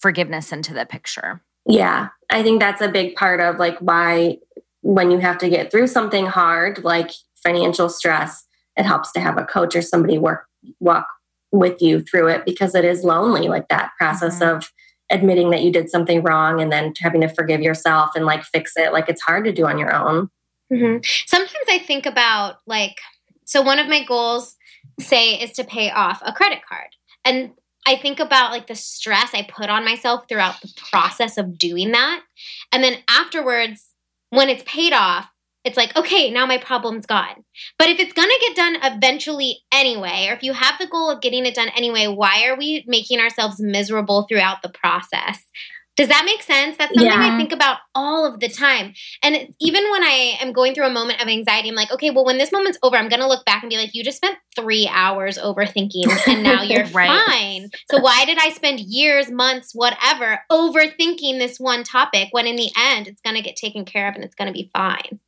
forgiveness into the picture. Yeah, I think that's a big part of like why when you have to get through something hard like financial stress, it helps to have a coach or somebody work walk with you through it because it is lonely like that process Mhm. of admitting that you did something wrong and then having to forgive yourself and like fix it like it's hard to do on your own. hmm Sometimes I think about like, so one of my goals, say, is to pay off a credit card. And I think about like the stress I put on myself throughout the process of doing that. And then afterwards, when it's paid off, it's like, okay, now my problem's gone. But if it's going to get done eventually anyway, or if you have the goal of getting it done anyway, why are we making ourselves miserable throughout the process? Does that make sense? That's something I think about all of the time. And even when I am going through a moment of anxiety, I'm like, okay, well, when this moment's over, I'm going to look back and be like, you just spent three hours overthinking and [LAUGHS] now you're Right. fine. So why did I spend years, months, whatever, overthinking this one topic when in the end it's going to get taken care of and it's going to be fine?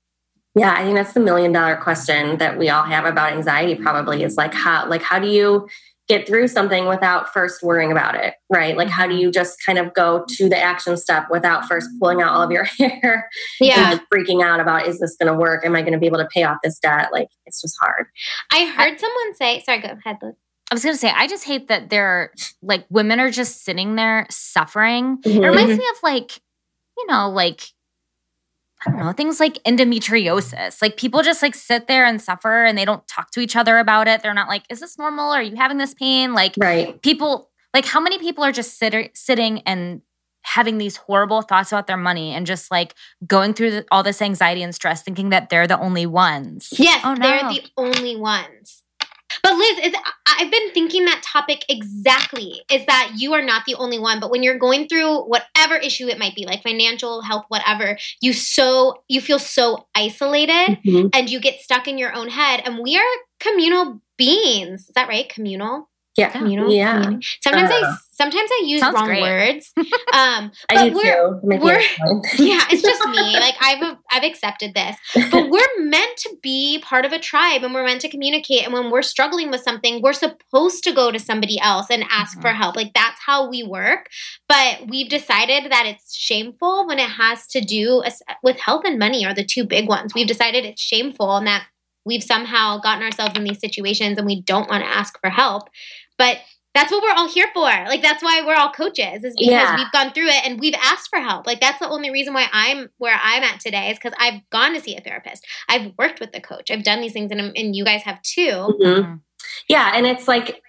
Yeah, I think that's the million dollar question that we all have about anxiety probably is like how like how do you get through something without first worrying about it, right? Like how do you just kind of go to the action step without first pulling out all of your [LAUGHS] hair Yeah. and freaking out about is this going to work? Am I going to be able to pay off this debt? Like it's just hard. I heard someone say, sorry, go ahead, Liz. I was gonna say, I just hate that they're like women are just sitting there suffering. It Mhm. reminds me of like, you know, like I don't know, things like endometriosis. Like people just like sit there and suffer and they don't talk to each other about it. They're not like, is this normal? Are you having this pain? Like Right. people, like how many people are just sit- sitting and having these horrible thoughts about their money and just like going through the, all this anxiety and stress thinking that they're the only ones. Yes, Oh, they're the only ones. But Liz, is I've been thinking that topic exactly is that you are not the only one. But when you're going through whatever issue it might be, like financial, health, whatever, you so you feel so isolated Mhm. and you get stuck in your own head. And we are communal beings. Is that right? Communal. Yeah. Communal. Yeah. community? Sometimes I Uh. sometimes I use wrong great. words. [LAUGHS] Um, I but we're. We're- [LAUGHS] yeah, it's just me. Like I've I've accepted this. But we're [LAUGHS] meant to be part of a tribe and we're meant to communicate. And when we're struggling with something, we're supposed to go to somebody else and ask Mhm. for help. Like that's how we work. But we've decided that it's shameful when it has to do with health and money are the two big ones. We've decided it's shameful and that we've somehow gotten ourselves in these situations and we don't want to ask for help. But that's what we're all here for. Like that's why we're all coaches is because Yeah. we've gone through it and we've asked for help. Like that's the only reason why I'm where I'm at today is because I've gone to see a therapist. I've worked with the coach. I've done these things and, and you guys have too. Mhm. Yeah, and it's like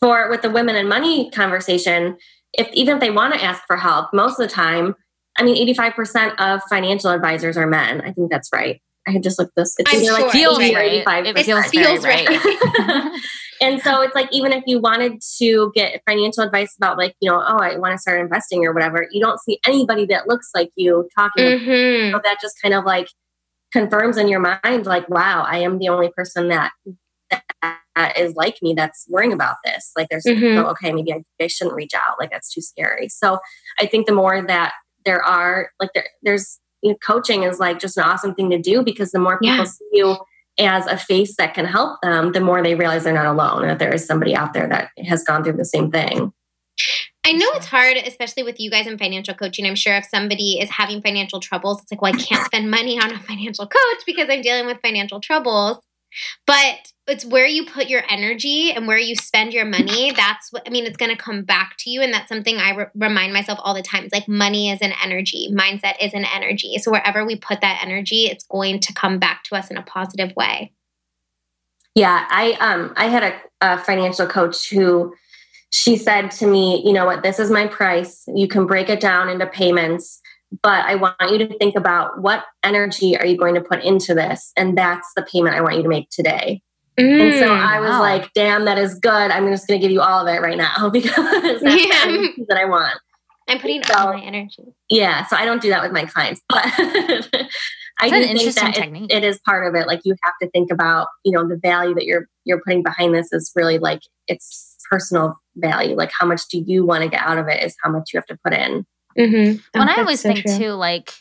for with the women and money conversation, if even if they want to ask for help, most of the time, I mean, eighty-five percent of financial advisors are men. I think that's right. I had just looked this. It's I'm either like feels right. 85%. It It feels, feels very right. [LAUGHS] [LAUGHS] and so it's like even if you wanted to get financial advice about like you know oh I want to start investing or whatever, you don't see anybody that looks like you talking. hmm So that just kind of like confirms in your mind like wow I am the only person that that is like me that's worrying about this. Like there's Mhm. so okay maybe I, I shouldn't reach out like that's too scary. So I think the more that there are like there, there's you know, coaching is like just an awesome thing to do because the more people Yeah. see you as a face that can help them, the more they realize they're not alone and that there is somebody out there that has gone through the same thing. I know it's hard, especially with you guys in financial coaching. I'm sure if somebody is having financial troubles, it's like, well, I can't spend money on a financial coach because I'm dealing with financial troubles. But it's where you put your energy and where you spend your money. That's what I mean. It's going to come back to you, and that's something I re- remind myself all the time. It's like money is an energy, mindset is an energy. So wherever we put that energy, it's going to come back to us in a positive way. Yeah, I um I had a, a financial coach who she said to me, you know what, this is my price. You can break it down into payments but I want you to think about what energy are you going to put into this? And that's the payment I want you to make today. Mm, and so mm, I was wow. like, damn, that is good. I'm just going to give you all of it right now [LAUGHS] because that's yeah. that I want. I'm putting so, all my energy. Yeah. So I don't do that with my clients, but [LAUGHS] I do think that it, it is part of it. Like you have to think about, you know, the value that you're you're putting behind this is really like it's personal value. Like how much do you want to get out of it is how much you have to put in. Mm-hmm. Oh, when I always so think true. too, like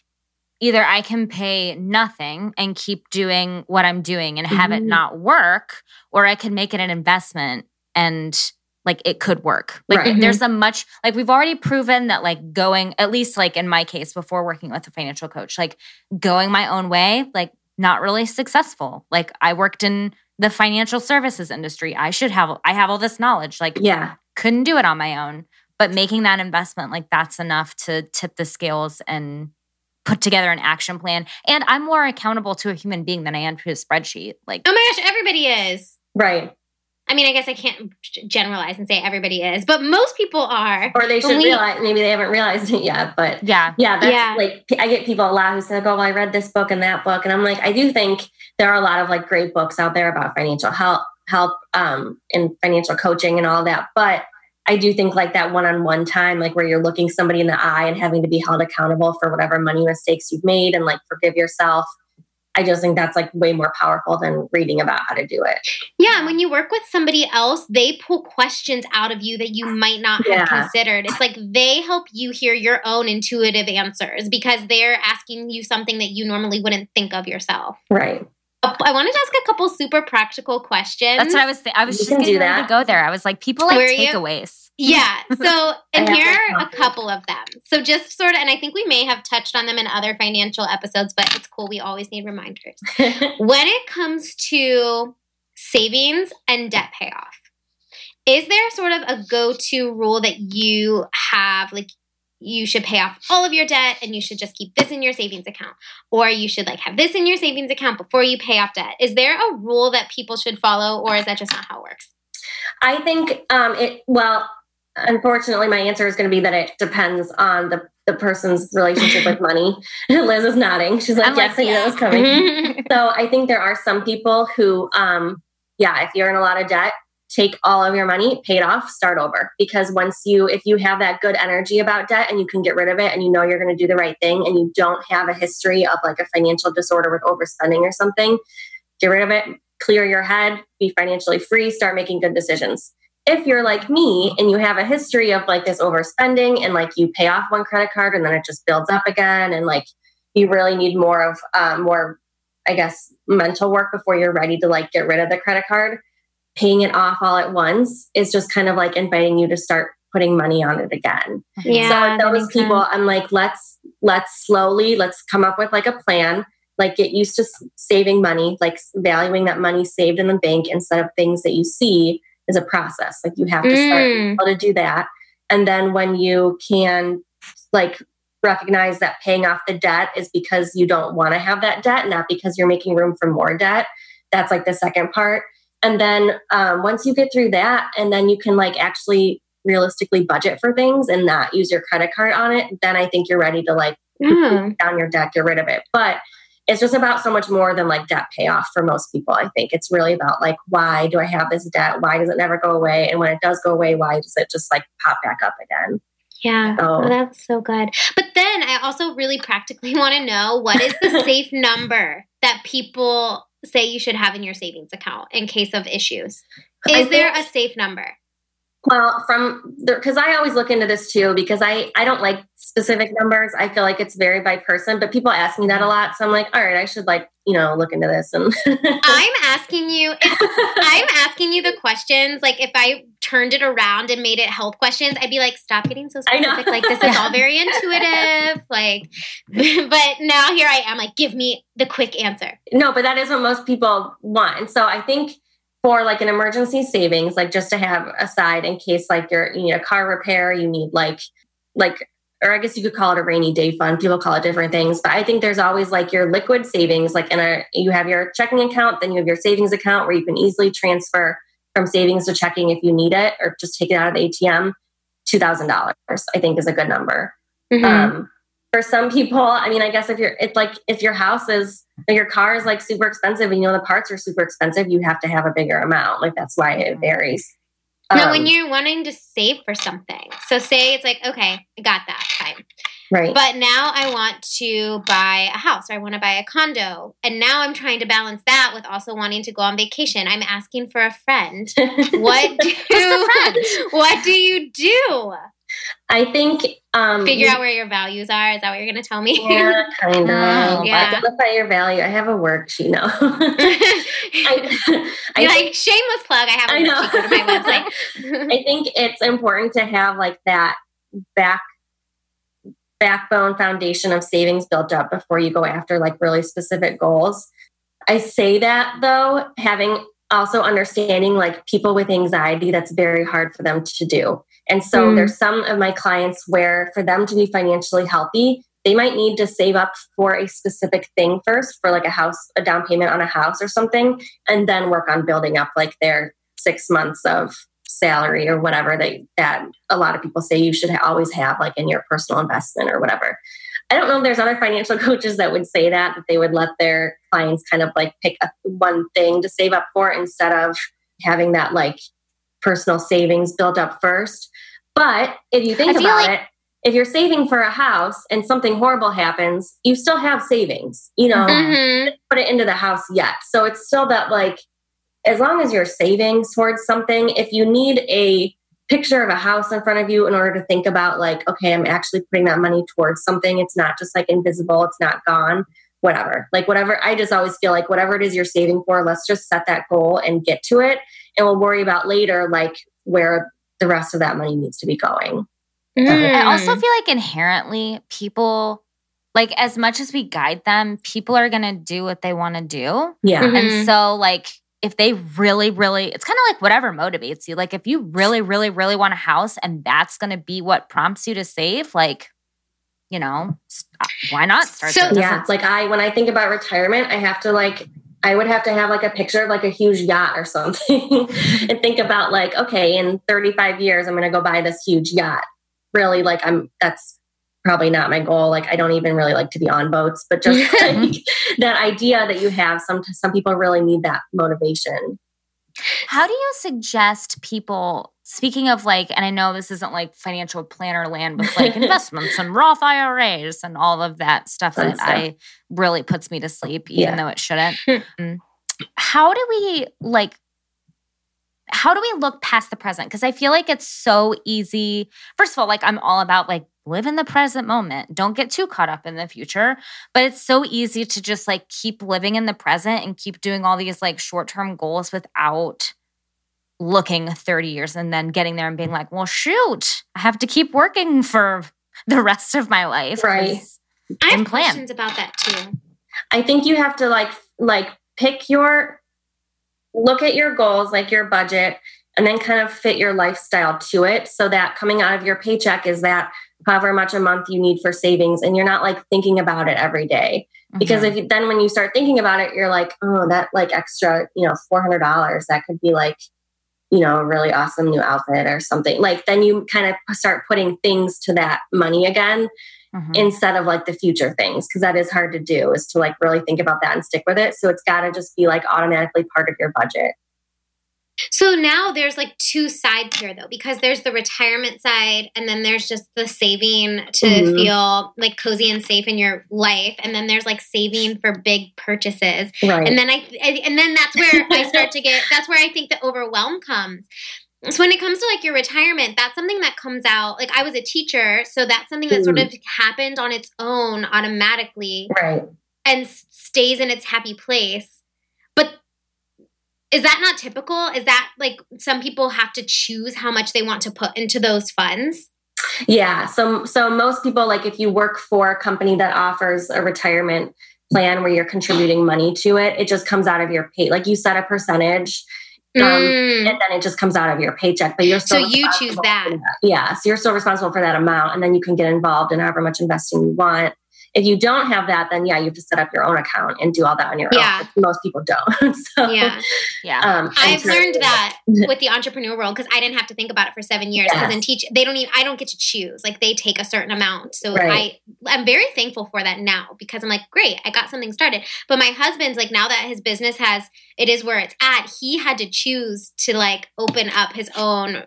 either I can pay nothing and keep doing what I'm doing and have mm-hmm. it not work, or I can make it an investment and like it could work. Like right. there's mm-hmm. a much like we've already proven that like going at least like in my case before working with a financial coach, like going my own way, like not really successful. Like I worked in the financial services industry. I should have I have all this knowledge. Like yeah, couldn't do it on my own but making that investment like that's enough to tip the scales and put together an action plan and i'm more accountable to a human being than i am to a spreadsheet like oh my gosh everybody is right I mean, I guess I can't generalize and say everybody is, but most people are. Or they should we, realize, maybe they haven't realized it yet, but yeah. Yeah. That's yeah. like, I get people a lot who say, oh, well, I read this book and that book. And I'm like, I do think there are a lot of like great books out there about financial help, help, um, and financial coaching and all that. But I do think like that one on one time, like where you're looking somebody in the eye and having to be held accountable for whatever money mistakes you've made and like forgive yourself. I just think that's like way more powerful than reading about how to do it. Yeah. And When you work with somebody else, they pull questions out of you that you might not have yeah. considered. It's like they help you hear your own intuitive answers because they're asking you something that you normally wouldn't think of yourself. Right. I wanted to ask a couple super practical questions. That's what I was thinking. I was you just getting ready to go there. I was like, people like Were takeaways. You? Yeah. So, [LAUGHS] and here are a couple of them. So, just sort of, and I think we may have touched on them in other financial episodes, but it's cool. We always need reminders. [LAUGHS] when it comes to savings and debt payoff, is there sort of a go to rule that you have? Like, you should pay off all of your debt and you should just keep this in your savings account. Or you should like have this in your savings account before you pay off debt. Is there a rule that people should follow or is that just not how it works? I think um it well unfortunately my answer is going to be that it depends on the the person's relationship with money. [LAUGHS] Liz is nodding. She's like I'm yes like, i knew that was coming. [LAUGHS] So i think there are some people who um yeah if you're in a lot of debt take all of your money, pay it off, start over. Because once you, if you have that good energy about debt and you can get rid of it and you know you're going to do the right thing and you don't have a history of like a financial disorder with overspending or something, get rid of it, clear your head, be financially free, start making good decisions. If you're like me and you have a history of like this overspending and like you pay off one credit card and then it just builds up again and like you really need more of um, more, I guess, mental work before you're ready to like get rid of the credit card paying it off all at once is just kind of like inviting you to start putting money on it again. Yeah. So those people, sense. I'm like, let's let's slowly let's come up with like a plan. Like get used to saving money, like valuing that money saved in the bank instead of things that you see is a process. Like you have to start mm. able to do that. And then when you can like recognize that paying off the debt is because you don't want to have that debt, not because you're making room for more debt. That's like the second part and then um, once you get through that and then you can like actually realistically budget for things and not use your credit card on it then i think you're ready to like [LAUGHS] mm. down your debt get rid of it. But it's just about so much more than like debt payoff for most people i think. It's really about like why do i have this debt? Why does it never go away? And when it does go away why does it just like pop back up again? Yeah, so, oh, that's so good. But then I also really practically [LAUGHS] want to know what is the [LAUGHS] safe number that people say you should have in your savings account in case of issues? Is there a safe number? Well, from because I always look into this too because I I don't like specific numbers. I feel like it's varied by person, but people ask me that a lot, so I'm like, all right, I should like you know look into this. And [LAUGHS] I'm asking you, I'm asking you the questions. Like if I turned it around and made it health questions, I'd be like, stop getting so [LAUGHS] specific. Like this is all very [LAUGHS] intuitive. Like, but now here I am. Like, give me the quick answer. No, but that is what most people want, and so I think for like an emergency savings, like just to have aside in case like you're you need a car repair, you need like like or I guess you could call it a rainy day fund. People call it different things, but I think there's always like your liquid savings, like in a you have your checking account, then you have your savings account where you can easily transfer from savings to checking if you need it, or just take it out of the ATM. Two thousand dollars, I think, is a good number. Mm-hmm. Um, for some people, I mean, I guess if you're, it's like if your house is, your car is like super expensive and you know the parts are super expensive, you have to have a bigger amount. Like that's why it varies. No, um, when you're wanting to save for something. So say it's like, okay, I got that, fine. Right. But now I want to buy a house or I want to buy a condo. And now I'm trying to balance that with also wanting to go on vacation. I'm asking for a friend. [LAUGHS] What do, friend? [LAUGHS] what do you do? I think um, figure out where your values are. Is that what you're going to tell me? Yeah, kind of. Oh, [LAUGHS] yeah. Identify your value. I have a worksheet now. [LAUGHS] I, I like shameless plug. I have a I worksheet. Go to my website. [LAUGHS] I think it's important to have like that back backbone foundation of savings built up before you go after like really specific goals. I say that though, having also understanding like people with anxiety, that's very hard for them to do. And so mm. there's some of my clients where for them to be financially healthy, they might need to save up for a specific thing first for like a house, a down payment on a house or something, and then work on building up like their six months of salary or whatever that, that a lot of people say you should always have like in your personal investment or whatever. I don't know if there's other financial [LAUGHS] coaches that would say that, that they would let their clients kind of like pick up one thing to save up for instead of having that like personal savings built up first. But if you think about like- it, if you're saving for a house and something horrible happens, you still have savings, you know, mm-hmm. put it into the house yet. So it's still that like, as long as you're saving towards something, if you need a picture of a house in front of you in order to think about like, okay, I'm actually putting that money towards something. It's not just like invisible, it's not gone, whatever. Like whatever, I just always feel like whatever it is you're saving for, let's just set that goal and get to it. And we'll worry about later, like where the rest of that money needs to be going. Mm. I also feel like inherently people like as much as we guide them, people are going to do what they want to do. Yeah. Mm-hmm. And so like if they really really it's kind of like whatever motivates you. Like if you really really really want a house and that's going to be what prompts you to save, like you know, why not start so, yeah, like I when I think about retirement, I have to like I would have to have like a picture of like a huge yacht or something [LAUGHS] and think about like, okay, in 35 years, I'm going to go buy this huge yacht. Really, like, I'm that's probably not my goal. Like, I don't even really like to be on boats, but just like [LAUGHS] [LAUGHS] that idea that you have, some, some people really need that motivation. How do you suggest people speaking of like, and I know this isn't like financial planner land with like [LAUGHS] investments and Roth IRAs and all of that stuff that stuff. I really puts me to sleep, even yeah. though it shouldn't. [LAUGHS] Mm. How do we like how do we look past the present? Because I feel like it's so easy. First of all, like I'm all about like live in the present moment. Don't get too caught up in the future. But it's so easy to just like keep living in the present and keep doing all these like short term goals without looking 30 years and then getting there and being like, well, shoot, I have to keep working for the rest of my life. Right. I have plan. questions about that too. I think you have to like like pick your look at your goals, like your budget, and then kind of fit your lifestyle to it so that coming out of your paycheck is that however much a month you need for savings and you're not like thinking about it every day. because mm-hmm. if you, then when you start thinking about it you're like oh that like extra you know $400 that could be like you know, a really awesome new outfit or something. Like then you kind of start putting things to that money again mm-hmm. instead of like the future things because that is hard to do is to like really think about that and stick with it. So it's got to just be like automatically part of your budget. So now there's like two sides here though, because there's the retirement side and then there's just the saving to mm-hmm. feel like cozy and safe in your life. And then there's like saving for big purchases. Right. And then I, and then that's where I start to get, that's where I think the overwhelm comes so when it comes to like your retirement, that's something that comes out. Like I was a teacher, so that's something that sort mm. of happened on its own automatically Right. and stays in its happy place. But is that not typical? Is that like some people have to choose how much they want to put into those funds? Yeah. So so most people like if you work for a company that offers a retirement plan where you're contributing money to it, it just comes out of your pay. Like you set a percentage. Um, Mm. and then it just comes out of your paycheck, but you're So you choose for that. Yeah, so you're still responsible for that amount, and then you can get involved in however much investing you want. If you don't have that, then yeah, you have to set up your own account and do all that on your Yeah. own. Most people don't. [LAUGHS] so, Yeah. Yeah. um, I've learned that [LAUGHS] with the entrepreneur world because I didn't have to think about it for seven years. Because Yes. in teach, they don't even. I don't get to choose. Like they take a certain amount. So Right. I, I'm very thankful for that now because I'm like, great, I got something started. But my husband's like, now that his business has, it is where it's at. He had to choose to like open up his own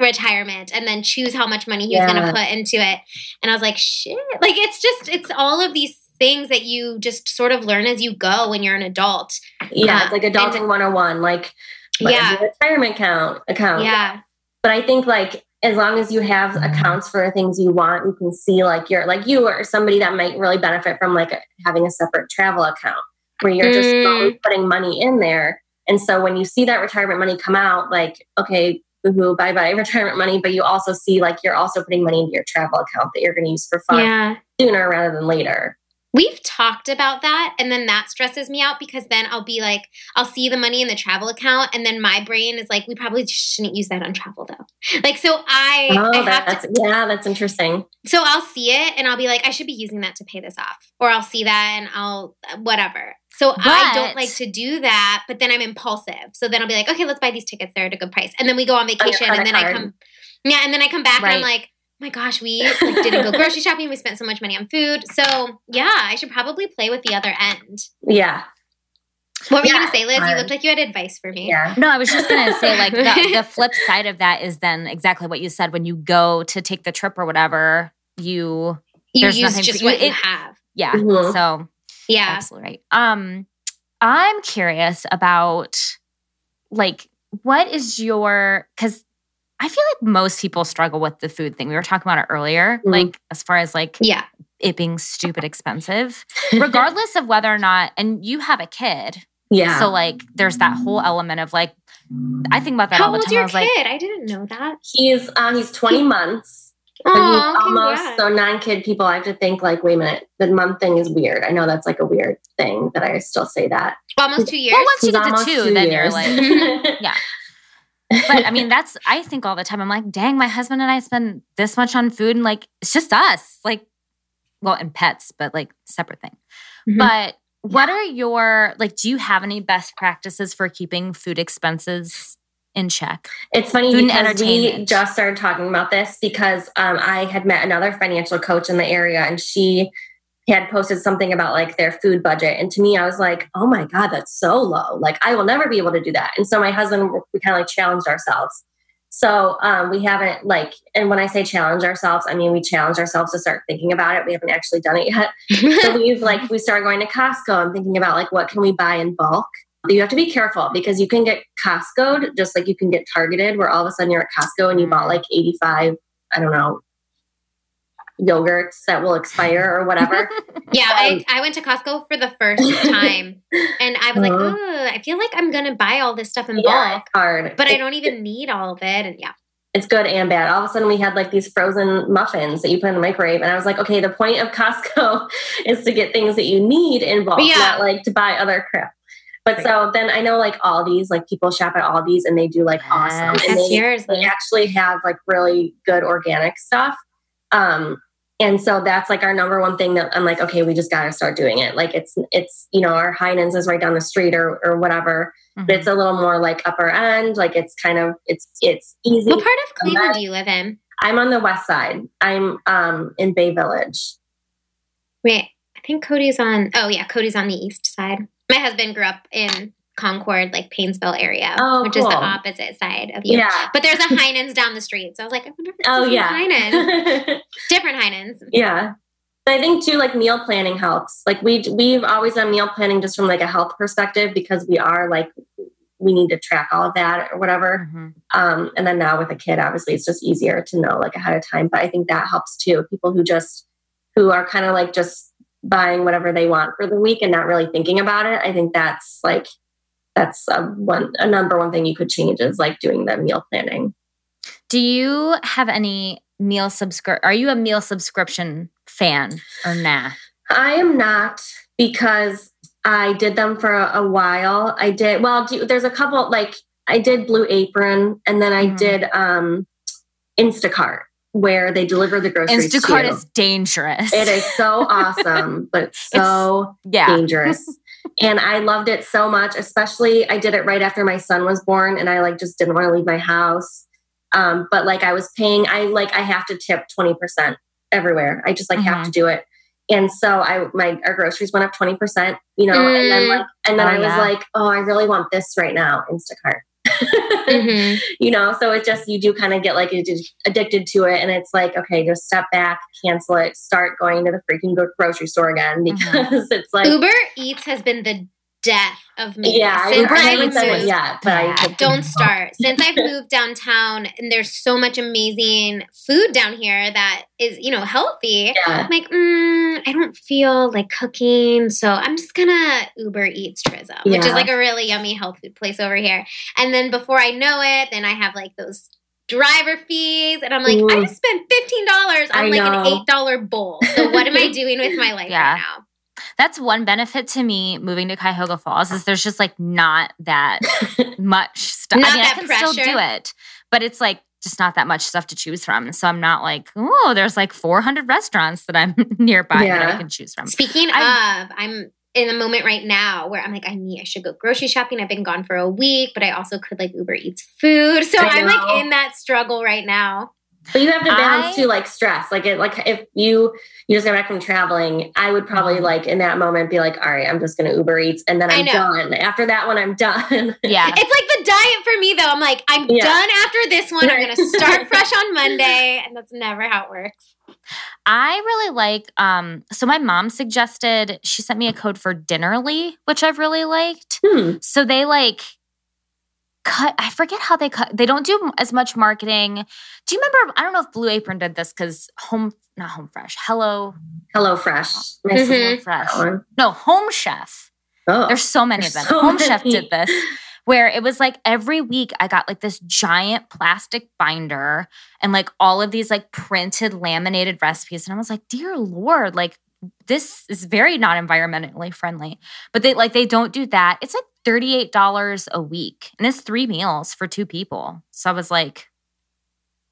retirement and then choose how much money he was going to put into it. And I was like, shit. Like it's just, it's all of these things that you just sort of learn as you go when you're an adult. yeah, Uh, it's like adulting 101. Like, Yeah. retirement account account. Yeah. But I think like as long as you have accounts for things you want, you can see like you're like you or somebody that might really benefit from like having a separate travel account where you're just Mm. putting money in there. And so when you see that retirement money come out, like, okay, boo bye bye retirement money, but you also see like you're also putting money into your travel account that you're going to use for fun Yeah. sooner rather than later. We've talked about that, and then that stresses me out because then I'll be like, I'll see the money in the travel account, and then my brain is like, we probably shouldn't use that on travel though. [LAUGHS] Like, so I, Oh, I have that's to, yeah, that's interesting. so I'll see it, and I'll be like, I should be using that to pay this off, or I'll see that, and I'll whatever. So I don't like to do that, but then I'm impulsive. So then I'll be like, okay, let's buy these tickets; they're at a good price, and then we go on your vacation, and credit then I come, yeah, and then I come back, and I'm like. "Oh my gosh, we like didn't go grocery shopping. We spent so much money on food. So yeah, I should probably play with the other end. Yeah. What were you gonna say, Liz? You hard. looked like you had advice for me. Yeah. No, I was just gonna say like the, [LAUGHS] the flip side of that is then exactly what you said. When you go to take the trip or whatever, you You use just for you. what you It- have. yeah. Mhm. So Yeah. absolutely right. Um, I'm curious about like what is your because I feel like most people struggle with the food thing. We were talking about it earlier, Mhm. like as far as like Yeah. it being stupid expensive, [LAUGHS] regardless of whether or not. And you have a kid, Yeah. so like there's that whole element of like I think about that How all the old's time. I your was like, kid? I didn't know that. he's um, he's 20 months. So Oh, almost congrats. so non-kid people. I have to think like, wait a minute, the mom thing is weird. I know that's like a weird thing, that I still say that. almost two years. well, once you get to two, two then years. you're like, [LAUGHS] yeah. But I mean, that's I think all the time. I'm like, dang, my husband and I spend this much on food, and like it's just us, like, well, and pets, but like separate thing. Mhm. But what are your like? Do you have any best practices for keeping food expenses in check? It's funny Food because we just started talking about this because um, I had met another financial coach in the area and she had posted something about like their food budget. And to me, I was like, oh my God, that's so low. Like, I will never be able to do that. And so my husband, we kind of like challenged ourselves. So um, we haven't like, and when I say challenge ourselves, I mean we challenge ourselves to start thinking about it. We haven't actually done it yet. [LAUGHS] so we've like we started going to Costco and thinking about like what can we buy in bulk. You have to be careful because you can get Costco'd just like you can get targeted where all of a sudden you're at Costco and you bought like 85, I don't know, yogurts that will expire or whatever. [LAUGHS] yeah, I, I went to Costco for the first time, [LAUGHS] and I was like, Uh-huh. oh, I feel like I'm gonna buy all this stuff in yeah, bulk, hard. but I don't even need all of it. And yeah, it's good and bad. All of a sudden, we had like these frozen muffins that you put in the microwave, and I was like, okay, the point of Costco [LAUGHS] is to get things that you need in bulk, Yeah. not like to buy other crap. But so then I know like Aldi's, like people shop at Aldi's and they do like awesome, Yes. and that's they, yours. they actually have like really good organic stuff. Um, and so that's like our number one thing that I'm like, okay, we just got to start doing it. Like it's it's you know our Heinen's is right down the street or or whatever, Mm-hmm. but it's a little more like upper end. Like it's kind of it's it's easy. What part of Cleveland do you live in? I'm on the west side. I'm um in Bay Village. Wait, I think Cody's on. Oh yeah, Cody's on the east side. My husband grew up in Concord, like Painesville area, Oh, which is the opposite side of you. Yeah. But there's a Heinen's down the street, so I was like, I wonder if Oh yeah. Heinen's. [LAUGHS] Different Heinen's. yeah. But I think too, like meal planning helps. Like we we've always done meal planning just from like a health perspective because we are like we need to track all of that or whatever. Mhm. Um, and then now with a kid, obviously, it's just easier to know like ahead of time. But I think that helps too. People who just who are kind of like just buying whatever they want for the week and not really thinking about it. I think that's like that's a one a number one thing you could change is like doing the meal planning. Do you have any meal subscri? Are you a meal subscription fan or nah? I am not because I did them for a, a while. I did well. Do, there's a couple like I did Blue Apron, and then I Mhm. did um, Instacart, where they deliver the groceries. to Instacart is dangerous. It is so [LAUGHS] awesome, but it's so Yeah. dangerous. and I loved it so much, especially I did it right after my son was born and I like just didn't want to leave my house. Um, but like I was paying, I like I have to tip 20% everywhere. I just like have Mhm. to do it. And so I my our groceries went up 20%, you know, and then Mm. like and then Oh, I was yeah. like, oh, I really want this right now, Instacart. Mhm. [LAUGHS] you know so it just you do kind of get like addicted to it and it's like okay just step back cancel it start going to the freaking gro- grocery store again because [LAUGHS] it's like Uber Eats has been the death of me. yeah Since I I haven't done it moved- yet but I Don't start. Since I've moved downtown and there's so much amazing food down here that is, you know, healthy. yeah I'm like, mm, I don't feel like cooking, so I'm just gonna Uber Eats Trism, which is like a really yummy health food place over here. And then before I know it, then I have like those driver fees, and I'm like, I just spent fifteen dollars on I like an eight dollar bowl. So what am I [LAUGHS] doing with my life Yeah. right now? That's one benefit to me moving to Cuyahoga Falls is there's just like not that [LAUGHS] much stuff. Not I mean, that I can still do it, but it's like just not that much stuff to choose from. So I'm not like, oh, there's like 400 restaurants that I'm [LAUGHS] nearby that I can choose from. Speaking I- of, I'm in a moment right now where I'm like, I need, I should go grocery shopping. I've been gone for a week, but I also could like Uber Eats food. So I'm like in that struggle right now. But you have to balance I- too like stress like it like if you you just got back from traveling i would probably Mhm. like in that moment be like all right i'm just gonna uber eats and then I i'm done after that one, i'm done [LAUGHS] Yeah. It's like the diet for me though. I'm like, I'm Yeah. done after this one. I'm gonna start [LAUGHS] fresh on Monday, and that's never how it works. I really like um so my mom suggested she sent me a code for Dinnerly, which I've really liked. hmm. So they like cut I forget how they cut they don't do as much marketing. Do you remember I don't know if Blue Apron did this cuz Home not Home Fresh. Hello hello fresh Mhm. Home Fresh. No, Home Chef. oh There's so many of them. So Home Chef did this where it was like every week I got like this giant plastic binder and like all of these like printed laminated recipes. And I was like, dear Lord, like this is very not environmentally friendly. But they like they don't do that. It's like $38 a week. And it's three meals for two people. So I was like,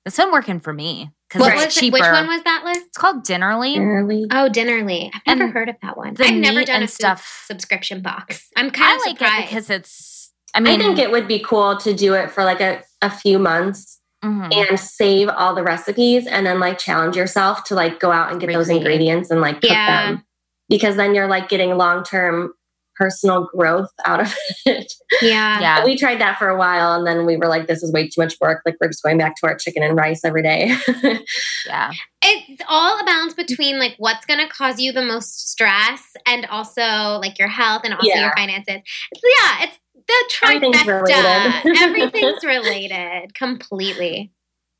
it's been working for me. Because What it's was it? cheaper. Which one was that list? it's called Dinnerly. Barely. Oh, Dinnerly. I've never And heard of that one. the I've never meat done and a food stuff. subscription box. I'm I kind of like surprised. it because it's I mean I think it would be cool to do it for like a, a few months mhm. and save all the recipes and then like challenge yourself to like go out and get those ingredients and like cook Yeah. them. Because then you're like getting long term personal growth out of [LAUGHS] it. yeah. yeah. We tried that for a while and then we were like, this is way too much work. Like we're just going back to our chicken and rice every day. [LAUGHS] Yeah. it's all a balance between like what's going to cause you the most stress and also like your health and also Yeah. your finances. It's yeah, it's the Everything's trifecta. related. [LAUGHS] Everything's related completely.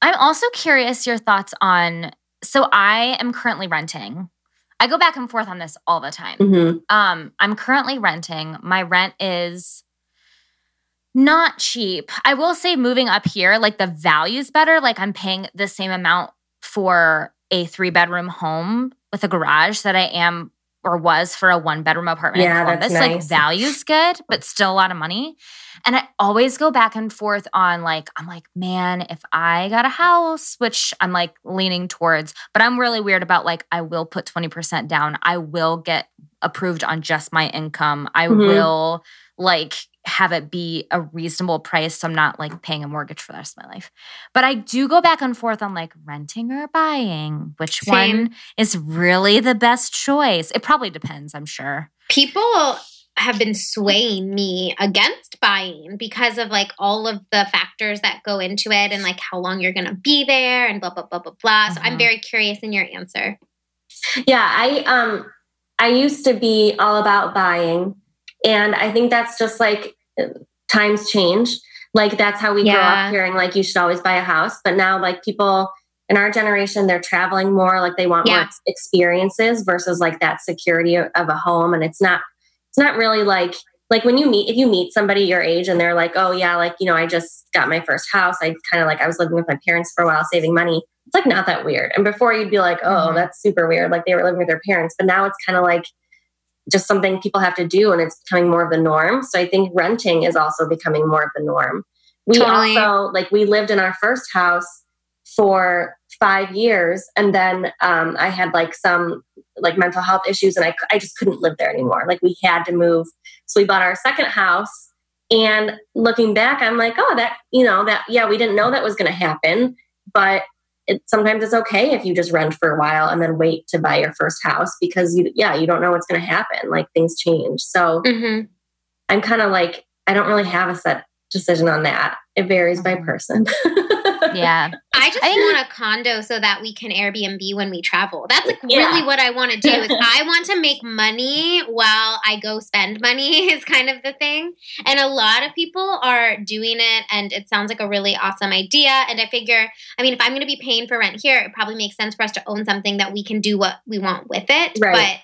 I'm also curious your thoughts on so I am currently renting. I go back and forth on this all the time. Mhm. Um, I'm currently renting. My rent is not cheap. I will say moving up here, like the value's better. Like I'm paying the same amount for a three bedroom home with a garage that I am or was for a one bedroom apartment Yeah, in that's Columbus. Like value's good, but still a lot of money. And I always go back and forth on like, I'm like, man, if I got a house, which I'm like leaning towards, but I'm really weird about like, I will put 20% down. I will get approved on just my income. I Mhm. will like have it be a reasonable price so I'm not like paying a mortgage for the rest of my life. But I do go back and forth on like renting or buying, which Same. one is really the best choice. It probably depends, I'm sure. People have been swaying me against buying because of like all of the factors that go into it and like how long you're going to be there and blah blah blah blah blah. So I'm Mhm. very curious in your answer. Yeah, I um I used to be all about buying and I think that's just like times change. Like that's how we grew Yeah. up hearing like you should always buy a house. But now like people in our generation, they're traveling more, like they want more Yeah. ex- experiences versus like that security of, a home. And it's not it's not really like like when you meet if you meet somebody your age and they're like, oh yeah, like, you know, I just got my first house. I kind of like I was living with my parents for a while, saving money. It's like not that weird. And before you'd be like, oh, Mhm. that's super weird. Like they were living with their parents. But now it's kind of like just something people have to do and it's becoming more of the norm. So I think renting is also becoming more of the norm. We Totally. also like we lived in our first house for five years and then um, I had like some like mental health issues and I, I just couldn't live there anymore. Like we had to move. So we bought our second house and looking back, I'm like, oh, that, you know, that, yeah, we didn't know that was going to happen, but it, sometimes it's okay if you just rent for a while and then wait to buy your first house because you, yeah, you don't know what's going to happen. Like things change. So hmm I'm kind of like, I don't really have a set decision on that. It varies by Mhm. person. [LAUGHS] Yeah. I just I want a condo so that we can Airbnb when we travel. That's like Yeah. really what I want to do. Is [LAUGHS] I want to make money while I go spend money [LAUGHS] is kind of the thing. And a lot of people are doing it, and it sounds like a really awesome idea. And I figure, I mean, if I'm going to be paying for rent here, it probably makes sense for us to own something that we can do what we want with it. Right. But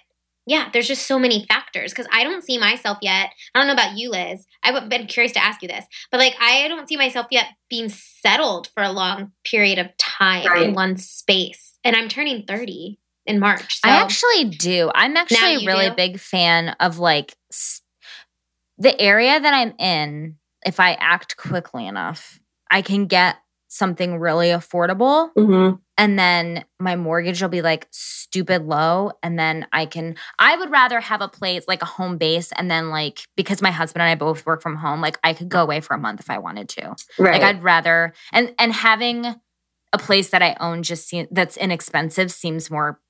yeah, there's just so many factors because I don't see myself yet. I don't know about you, Liz. I've been curious to ask you this, but like I don't see myself yet being settled for a long period of time Right. in one space. And I'm turning 30 in March. So I actually do. I'm actually a really do? big fan of like the area that I'm in. If I act quickly enough, I can get something really affordable hmm and then my mortgage will be like stupid low and then i can i would rather have a place like a home base and then like because my husband and i both work from home like i could go away for a month if i wanted to Right. like i'd rather and and having a place that i own just seem, that's inexpensive seems more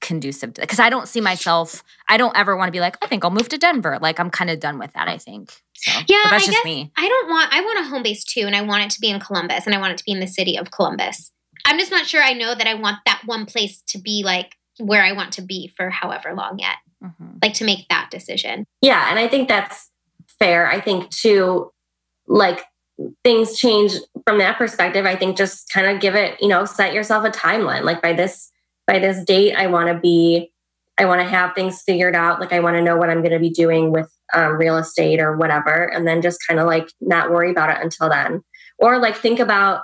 conducive to because i don't see myself i don't ever want to be like i think i'll move to denver like i'm kind of done with that i think so Yeah, that's I just guess me I don't want I want a home base too, and I want it to be in Columbus and I want it to be in the city of Columbus. I'm just not sure I know that I want that one place to be like where I want to be for however long yet. Mhm. Like to make that decision. Yeah, and I think that's fair. I think too, like things change from that perspective. I think just kind of give it, you know, set yourself a timeline. Like by this by this date, I want to be, I want to have things figured out. Like I want to know what I'm going to be doing with um, real estate or whatever, and then just kind of like not worry about it until then, or like think about,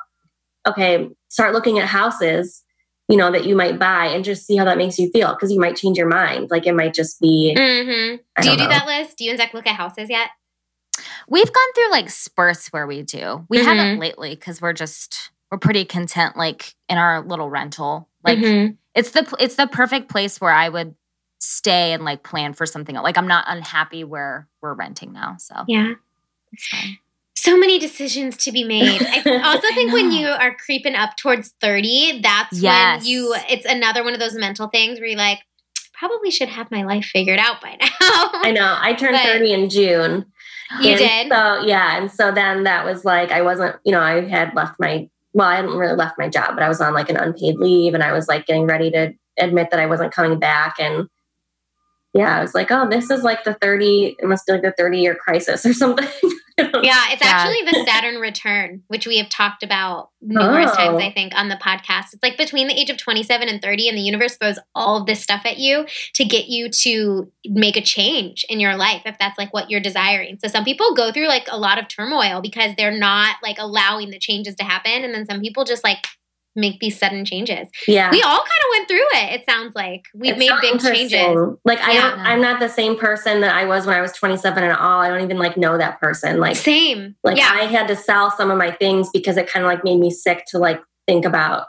okay, start looking at houses. You know that you might buy and just see how that makes you feel because you might change your mind. Like it might just be. Mm-hmm. Do you don't know. that, list? Do you and Zach look at houses yet? We've gone through like spurts where we do. We haven't Mhm. lately because we're just we're pretty content like in our little rental. Like Mhm. it's the it's the perfect place where I would stay and like plan for something. Like I'm not unhappy where we're renting now. So yeah. it's fine. So many decisions to be made. I [LAUGHS] also I think when you are creeping up towards 30, that's Yes. when you it's another one of those mental things where you're like, probably should have my life figured out by [LAUGHS] now. I know. I turned But- 30 in June. You And did? So yeah, and so then that was like I wasn't, you know, I had left my well, I hadn't really left my job, but I was on like an unpaid leave, and I was like getting ready to admit that I wasn't coming back, and yeah, I was like, oh, this is like the thirty. It must be like the thirty year crisis or something. [LAUGHS] I don't know. Yeah, it's actually the Saturn return, which we have talked about numerous Oh. times, I think, on the podcast. It's like between the age of 27 and 30, and the universe throws all of this stuff at you to get you to make a change in your life if that's like what you're desiring. So some people go through like a lot of turmoil because they're not like allowing the changes to happen. And then some people just like make these sudden changes. Yeah. We all kind of went through it, it sounds like. We've It's made big changes. Like I Yeah. don't, I'm not the same person that I was when I was 27 at all. I don't even like know that person. Like Same. like yeah. I had to sell some of my things because it kind of like made me sick to like think about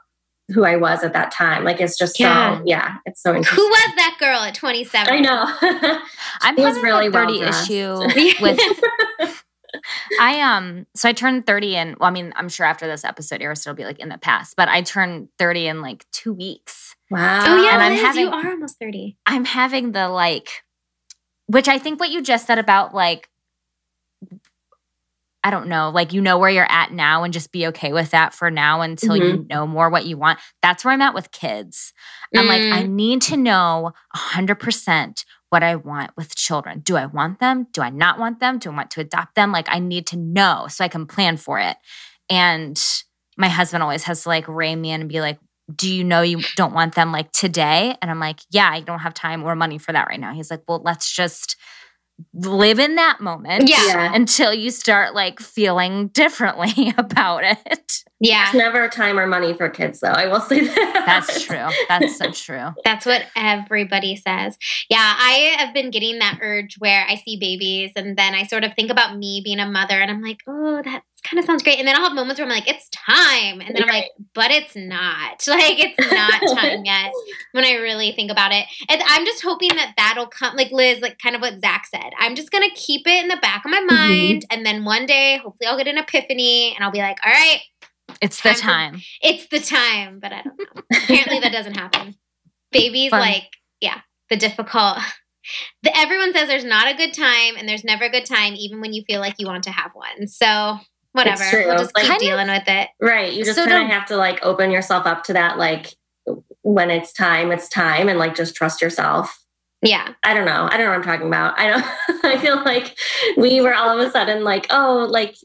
who I was at that time. Like it's just Yeah. so yeah, it's so interesting. Who was that girl at 27? I know. [LAUGHS] I'm She was having really a 30 well-dressed. issue [LAUGHS] with I um so I turned 30 and well, I mean, I'm sure after this episode airs it'll be like in the past, but I turned 30 in like two weeks. wow. Oh yeah, And I'm Liz, having- you are almost 30. I'm having the like which I think what you just said about like I don't know, like you know where you're at now and just be okay with that for now until you know more what you want. That's where I'm at with kids. I'm like, I need to know 100% what I want with children. Do I want them? Do I not want them? Do I want to adopt them? Like I need to know so I can plan for it. And my husband always has to like rein me in and be like, do you know you don't want them like today? And I'm like, yeah, I don't have time or money for that right now. He's like, well, let's just live in that moment Yeah. Yeah. until you start like feeling differently [LAUGHS] about it. Yeah. It's never time or money for kids, though. I will say that. That's [LAUGHS] true. That's so true. That's what everybody says. Yeah, I have been getting that urge where I see babies and then I sort of think about me being a mother and I'm like, oh, that kind of sounds great. And then I'll have moments where I'm like, it's time. And then I'm like, but it's not. [LAUGHS] Like, it's not time yet [LAUGHS] when I really think about it. And I'm just hoping that that'll come, like Liz, like kind of what Zach said. I'm just going to keep it in the back of my mm-hmm. mind. And then one day, hopefully, I'll get an epiphany and I'll be like, all right, It's the Time for- time. it's the time. But I don't know. Apparently, that doesn't happen. [LAUGHS] Babies, Fun. like, yeah, the difficult. The, everyone says there's not a good time, and there's never a good time, even when you feel like you want to have one. So whatever, true. we'll just keep Kind of- dealing with it. Right. You just So kind of have to like open yourself up to that, like when it's time, it's time, and like just trust yourself. Yeah, I don't know. I don't know what I'm talking about. I don't. [LAUGHS] I feel like we were all of a sudden like, oh, like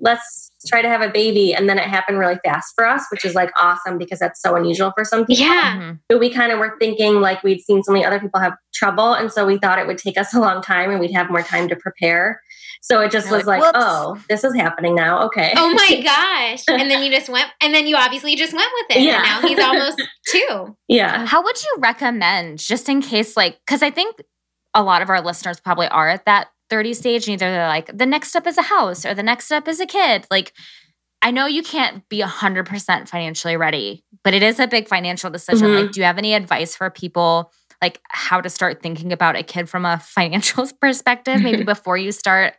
let's try to have a baby, and then it happened really fast for us, which is like awesome because that's so unusual for some people. yeah, Mhm. But we kind of were thinking like we'd seen so many other people have trouble, and so we thought it would take us a long time, and we'd have more time to prepare. So it just was like, like, "Whoops." oh, this is happening now. Okay. Oh my [LAUGHS] gosh! And then you just went, and then you obviously just went with it. Yeah. And now he's almost [LAUGHS] two. yeah. How would you recommend, just in case, like, because I think a lot of our listeners probably are at that 30 stage, and either they're like, the next step is a house or the next step is a kid. Like, I know you can't be 100% financially ready, but it is a big financial decision. Mhm. Like, do you have any advice for people, like, how to start thinking about a kid from a [LAUGHS] financial perspective, maybe before you start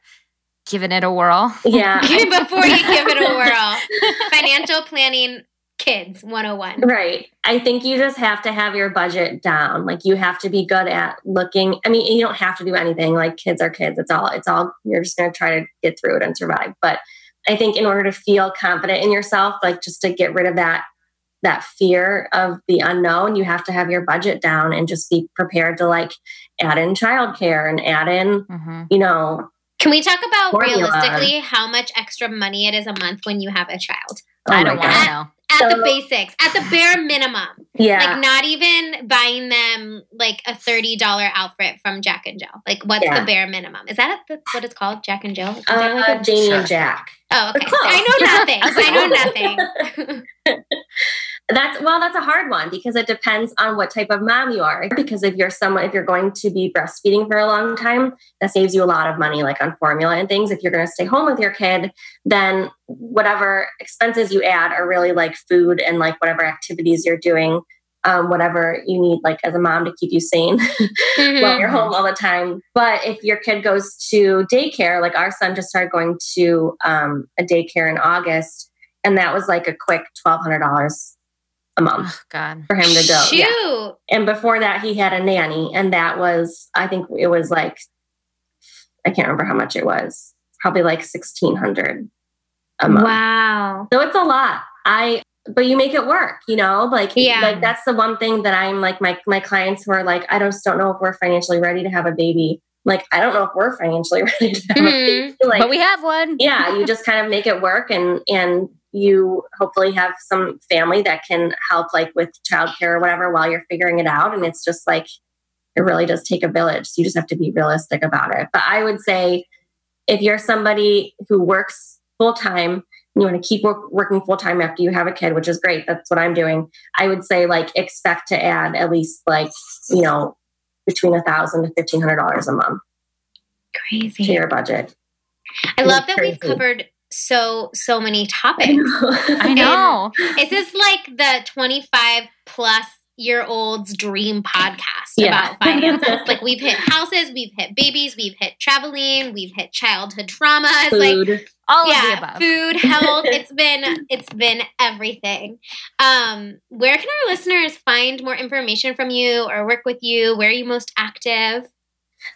giving it a whirl? Yeah. [LAUGHS] Before you give it a whirl, [LAUGHS] financial planning kids 101. Right. I think you just have to have your budget down. Like you have to be good at looking. I mean, you don't have to do anything. Like kids are kids. It's all, it's all, you're just going to try to get through it and survive. But I think in order to feel confident in yourself, like just to get rid of that, that fear of the unknown, you have to have your budget down and just be prepared to like add in childcare and add in, hmm you know, Can we talk about Formula. realistically how much extra money it is a month when you have a child? oh I don't want to know. At So- the basics, at the bare minimum. Yeah. Like not even buying them like a $30 outfit from Jack and Jill. Like what's Yeah. the bare minimum? Is that the, what it's called? Jack and Jill? Is that like uh, Janie Sure. and Jack. oh, okay. I know [LAUGHS] nothing. I was like, I know [LAUGHS] nothing. [LAUGHS] That's well, that's a hard one because it depends on what type of mom you are. Because if you're someone, if you're going to be breastfeeding for a long time, that saves you a lot of money, like on formula and things. If you're going to stay home with your kid, then whatever expenses you add are really like food and like whatever activities you're doing, um, whatever you need, like as a mom to keep you sane Mhm. [LAUGHS] while you're home all the time. But if your kid goes to daycare, like our son just started going to um, a daycare in August, and that was like a quick twelve hundred dollars a month Oh, God. for him to go. Shoot. Yeah. And before that, he had a nanny, and that was I think it was like I can't remember how much it was, probably like sixteen hundred a month. Wow. So it's a lot. I but you make it work, you know? Like Yeah. like that's the one thing that I'm like my my clients who are like, I just don't know if we're financially ready to have a baby. Like, I don't know if we're financially [LAUGHS] ready to have a mm-hmm. baby. Like but we have one. yeah, you just kind of make it work and and you hopefully have some family that can help like with childcare or whatever while you're figuring it out. And it's just like it really does take a village. So you just have to be realistic about it. But I would say if you're somebody who works full time, you want to keep work, working full time after you have a kid, which is great. That's what I'm doing. I would say like expect to add at least like, you know, between a thousand to fifteen hundred dollars a month crazy to your budget. I love that we've covered so, so many [LAUGHS] I topics. know. [LAUGHS] I know. this Is like the 25 plus year olds dream podcast Yeah. about [LAUGHS] finances? like we've hit houses, we've hit babies, we've hit traveling, we've hit childhood traumas, like Food. All of the yeah, above. food, health. it's been it's been everything. Um, where can our listeners find more information from you or work with you? Where are you most active?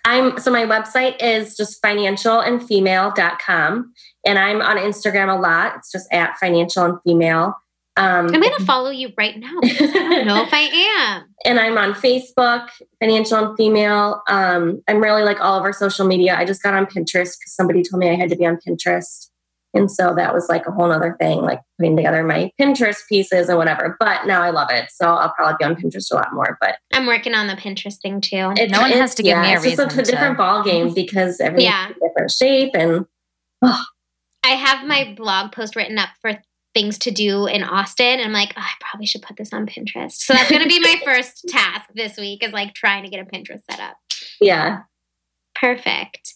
I'm so my website is just financialandfemale.com and I'm on Instagram a lot. It's just at financial and female. Um, I'm going to follow you right now. I don't know if I am. [LAUGHS] and I'm on Facebook, Financial and Female. Um, I'm really like all of our social media. I just got on Pinterest because somebody told me I had to be on Pinterest. And so that was like a whole other thing, like putting together my Pinterest pieces and whatever. But now I love it. So I'll probably be on Pinterest a lot more. But I'm working on the Pinterest thing too. it's, No one has to give me a it's just reason a different to- ball game because everything's Yeah. a different shape. And I have my blog post written up for things to do in Austin. And I'm like, oh, I probably should put this on Pinterest. So that's going to be my [LAUGHS] first task this week is like trying to get a Pinterest set up. yeah, Perfect.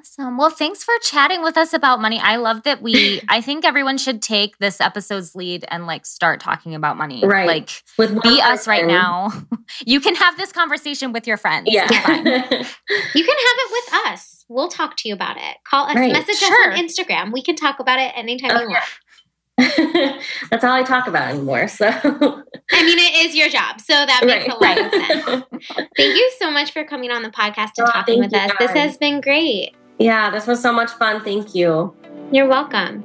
Awesome. Well, thanks for chatting with us about money. I love that we, [LAUGHS] I think everyone should take this episode's lead and like start talking about money. Right. Like, with one be us right now. [LAUGHS] You can have this conversation with your friends. Yeah. [LAUGHS] You can have it with us. We'll talk to you about it. Call us, Right. message Sure. us on Instagram. We can talk about it anytime Oh, you want. That's all I talk about anymore. So I mean, it is your job. So that makes a lot of sense. Thank you so much for coming on the podcast and Oh, talking with you, us. This has been great. Yeah, this was so much fun. Thank you. You're welcome.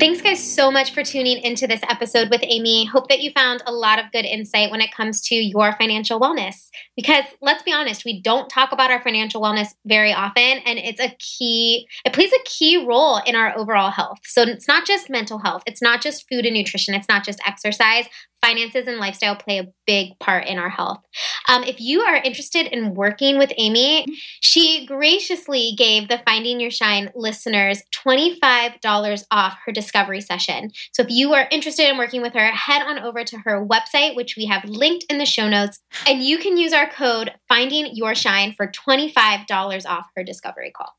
Thanks, guys, so much for tuning into this episode with Amy. Hope that you found a lot of good insight when it comes to your financial wellness. Because let's be honest, we don't talk about our financial wellness very often, and it's a key, it plays a key role in our overall health. So it's not just mental health, it's not just food and nutrition, it's not just exercise. Finances and lifestyle play a big part in our health. Um, if you are interested in working with Amy, she graciously gave the Finding Your Shine listeners $25 off her discovery session. So if you are interested in working with her, head on over to her website, which we have linked in the show notes, and you can use our code Finding Your Shine for $25 off her discovery call.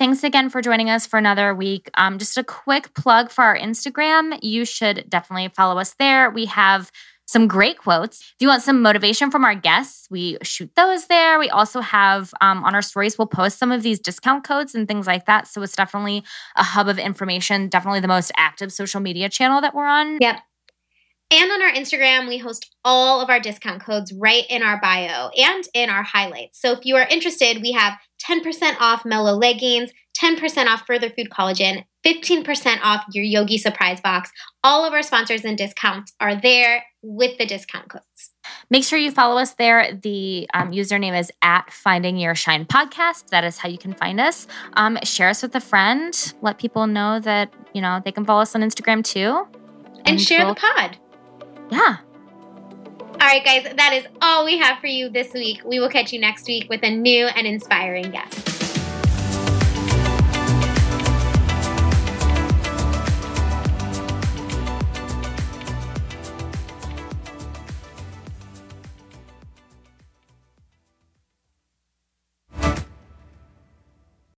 Thanks again for joining us for another week. Um, just a quick plug for our Instagram. You should definitely follow us there. We have some great quotes. If you want some motivation from our guests, we shoot those there. We also have um, on our stories, we'll post some of these discount codes and things like that. So it's definitely a hub of information, definitely the most active social media channel that we're on. Yep. And on our Instagram, we host all of our discount codes right in our bio and in our highlights. So if you are interested, we have 10% off Mellow leggings, 10% off Further Food Collagen, 15% off your Yogi Surprise Box. All of our sponsors and discounts are there with the discount codes. Make sure you follow us there. The um, username is at Finding Your Shine Podcast. That is how you can find us. Um, share us with a friend. Let people know that you know they can follow us on Instagram too. And, share we'll- the pod. Yeah. All right, guys, that is all we have for you this week. We will catch you next week with a new and inspiring guest.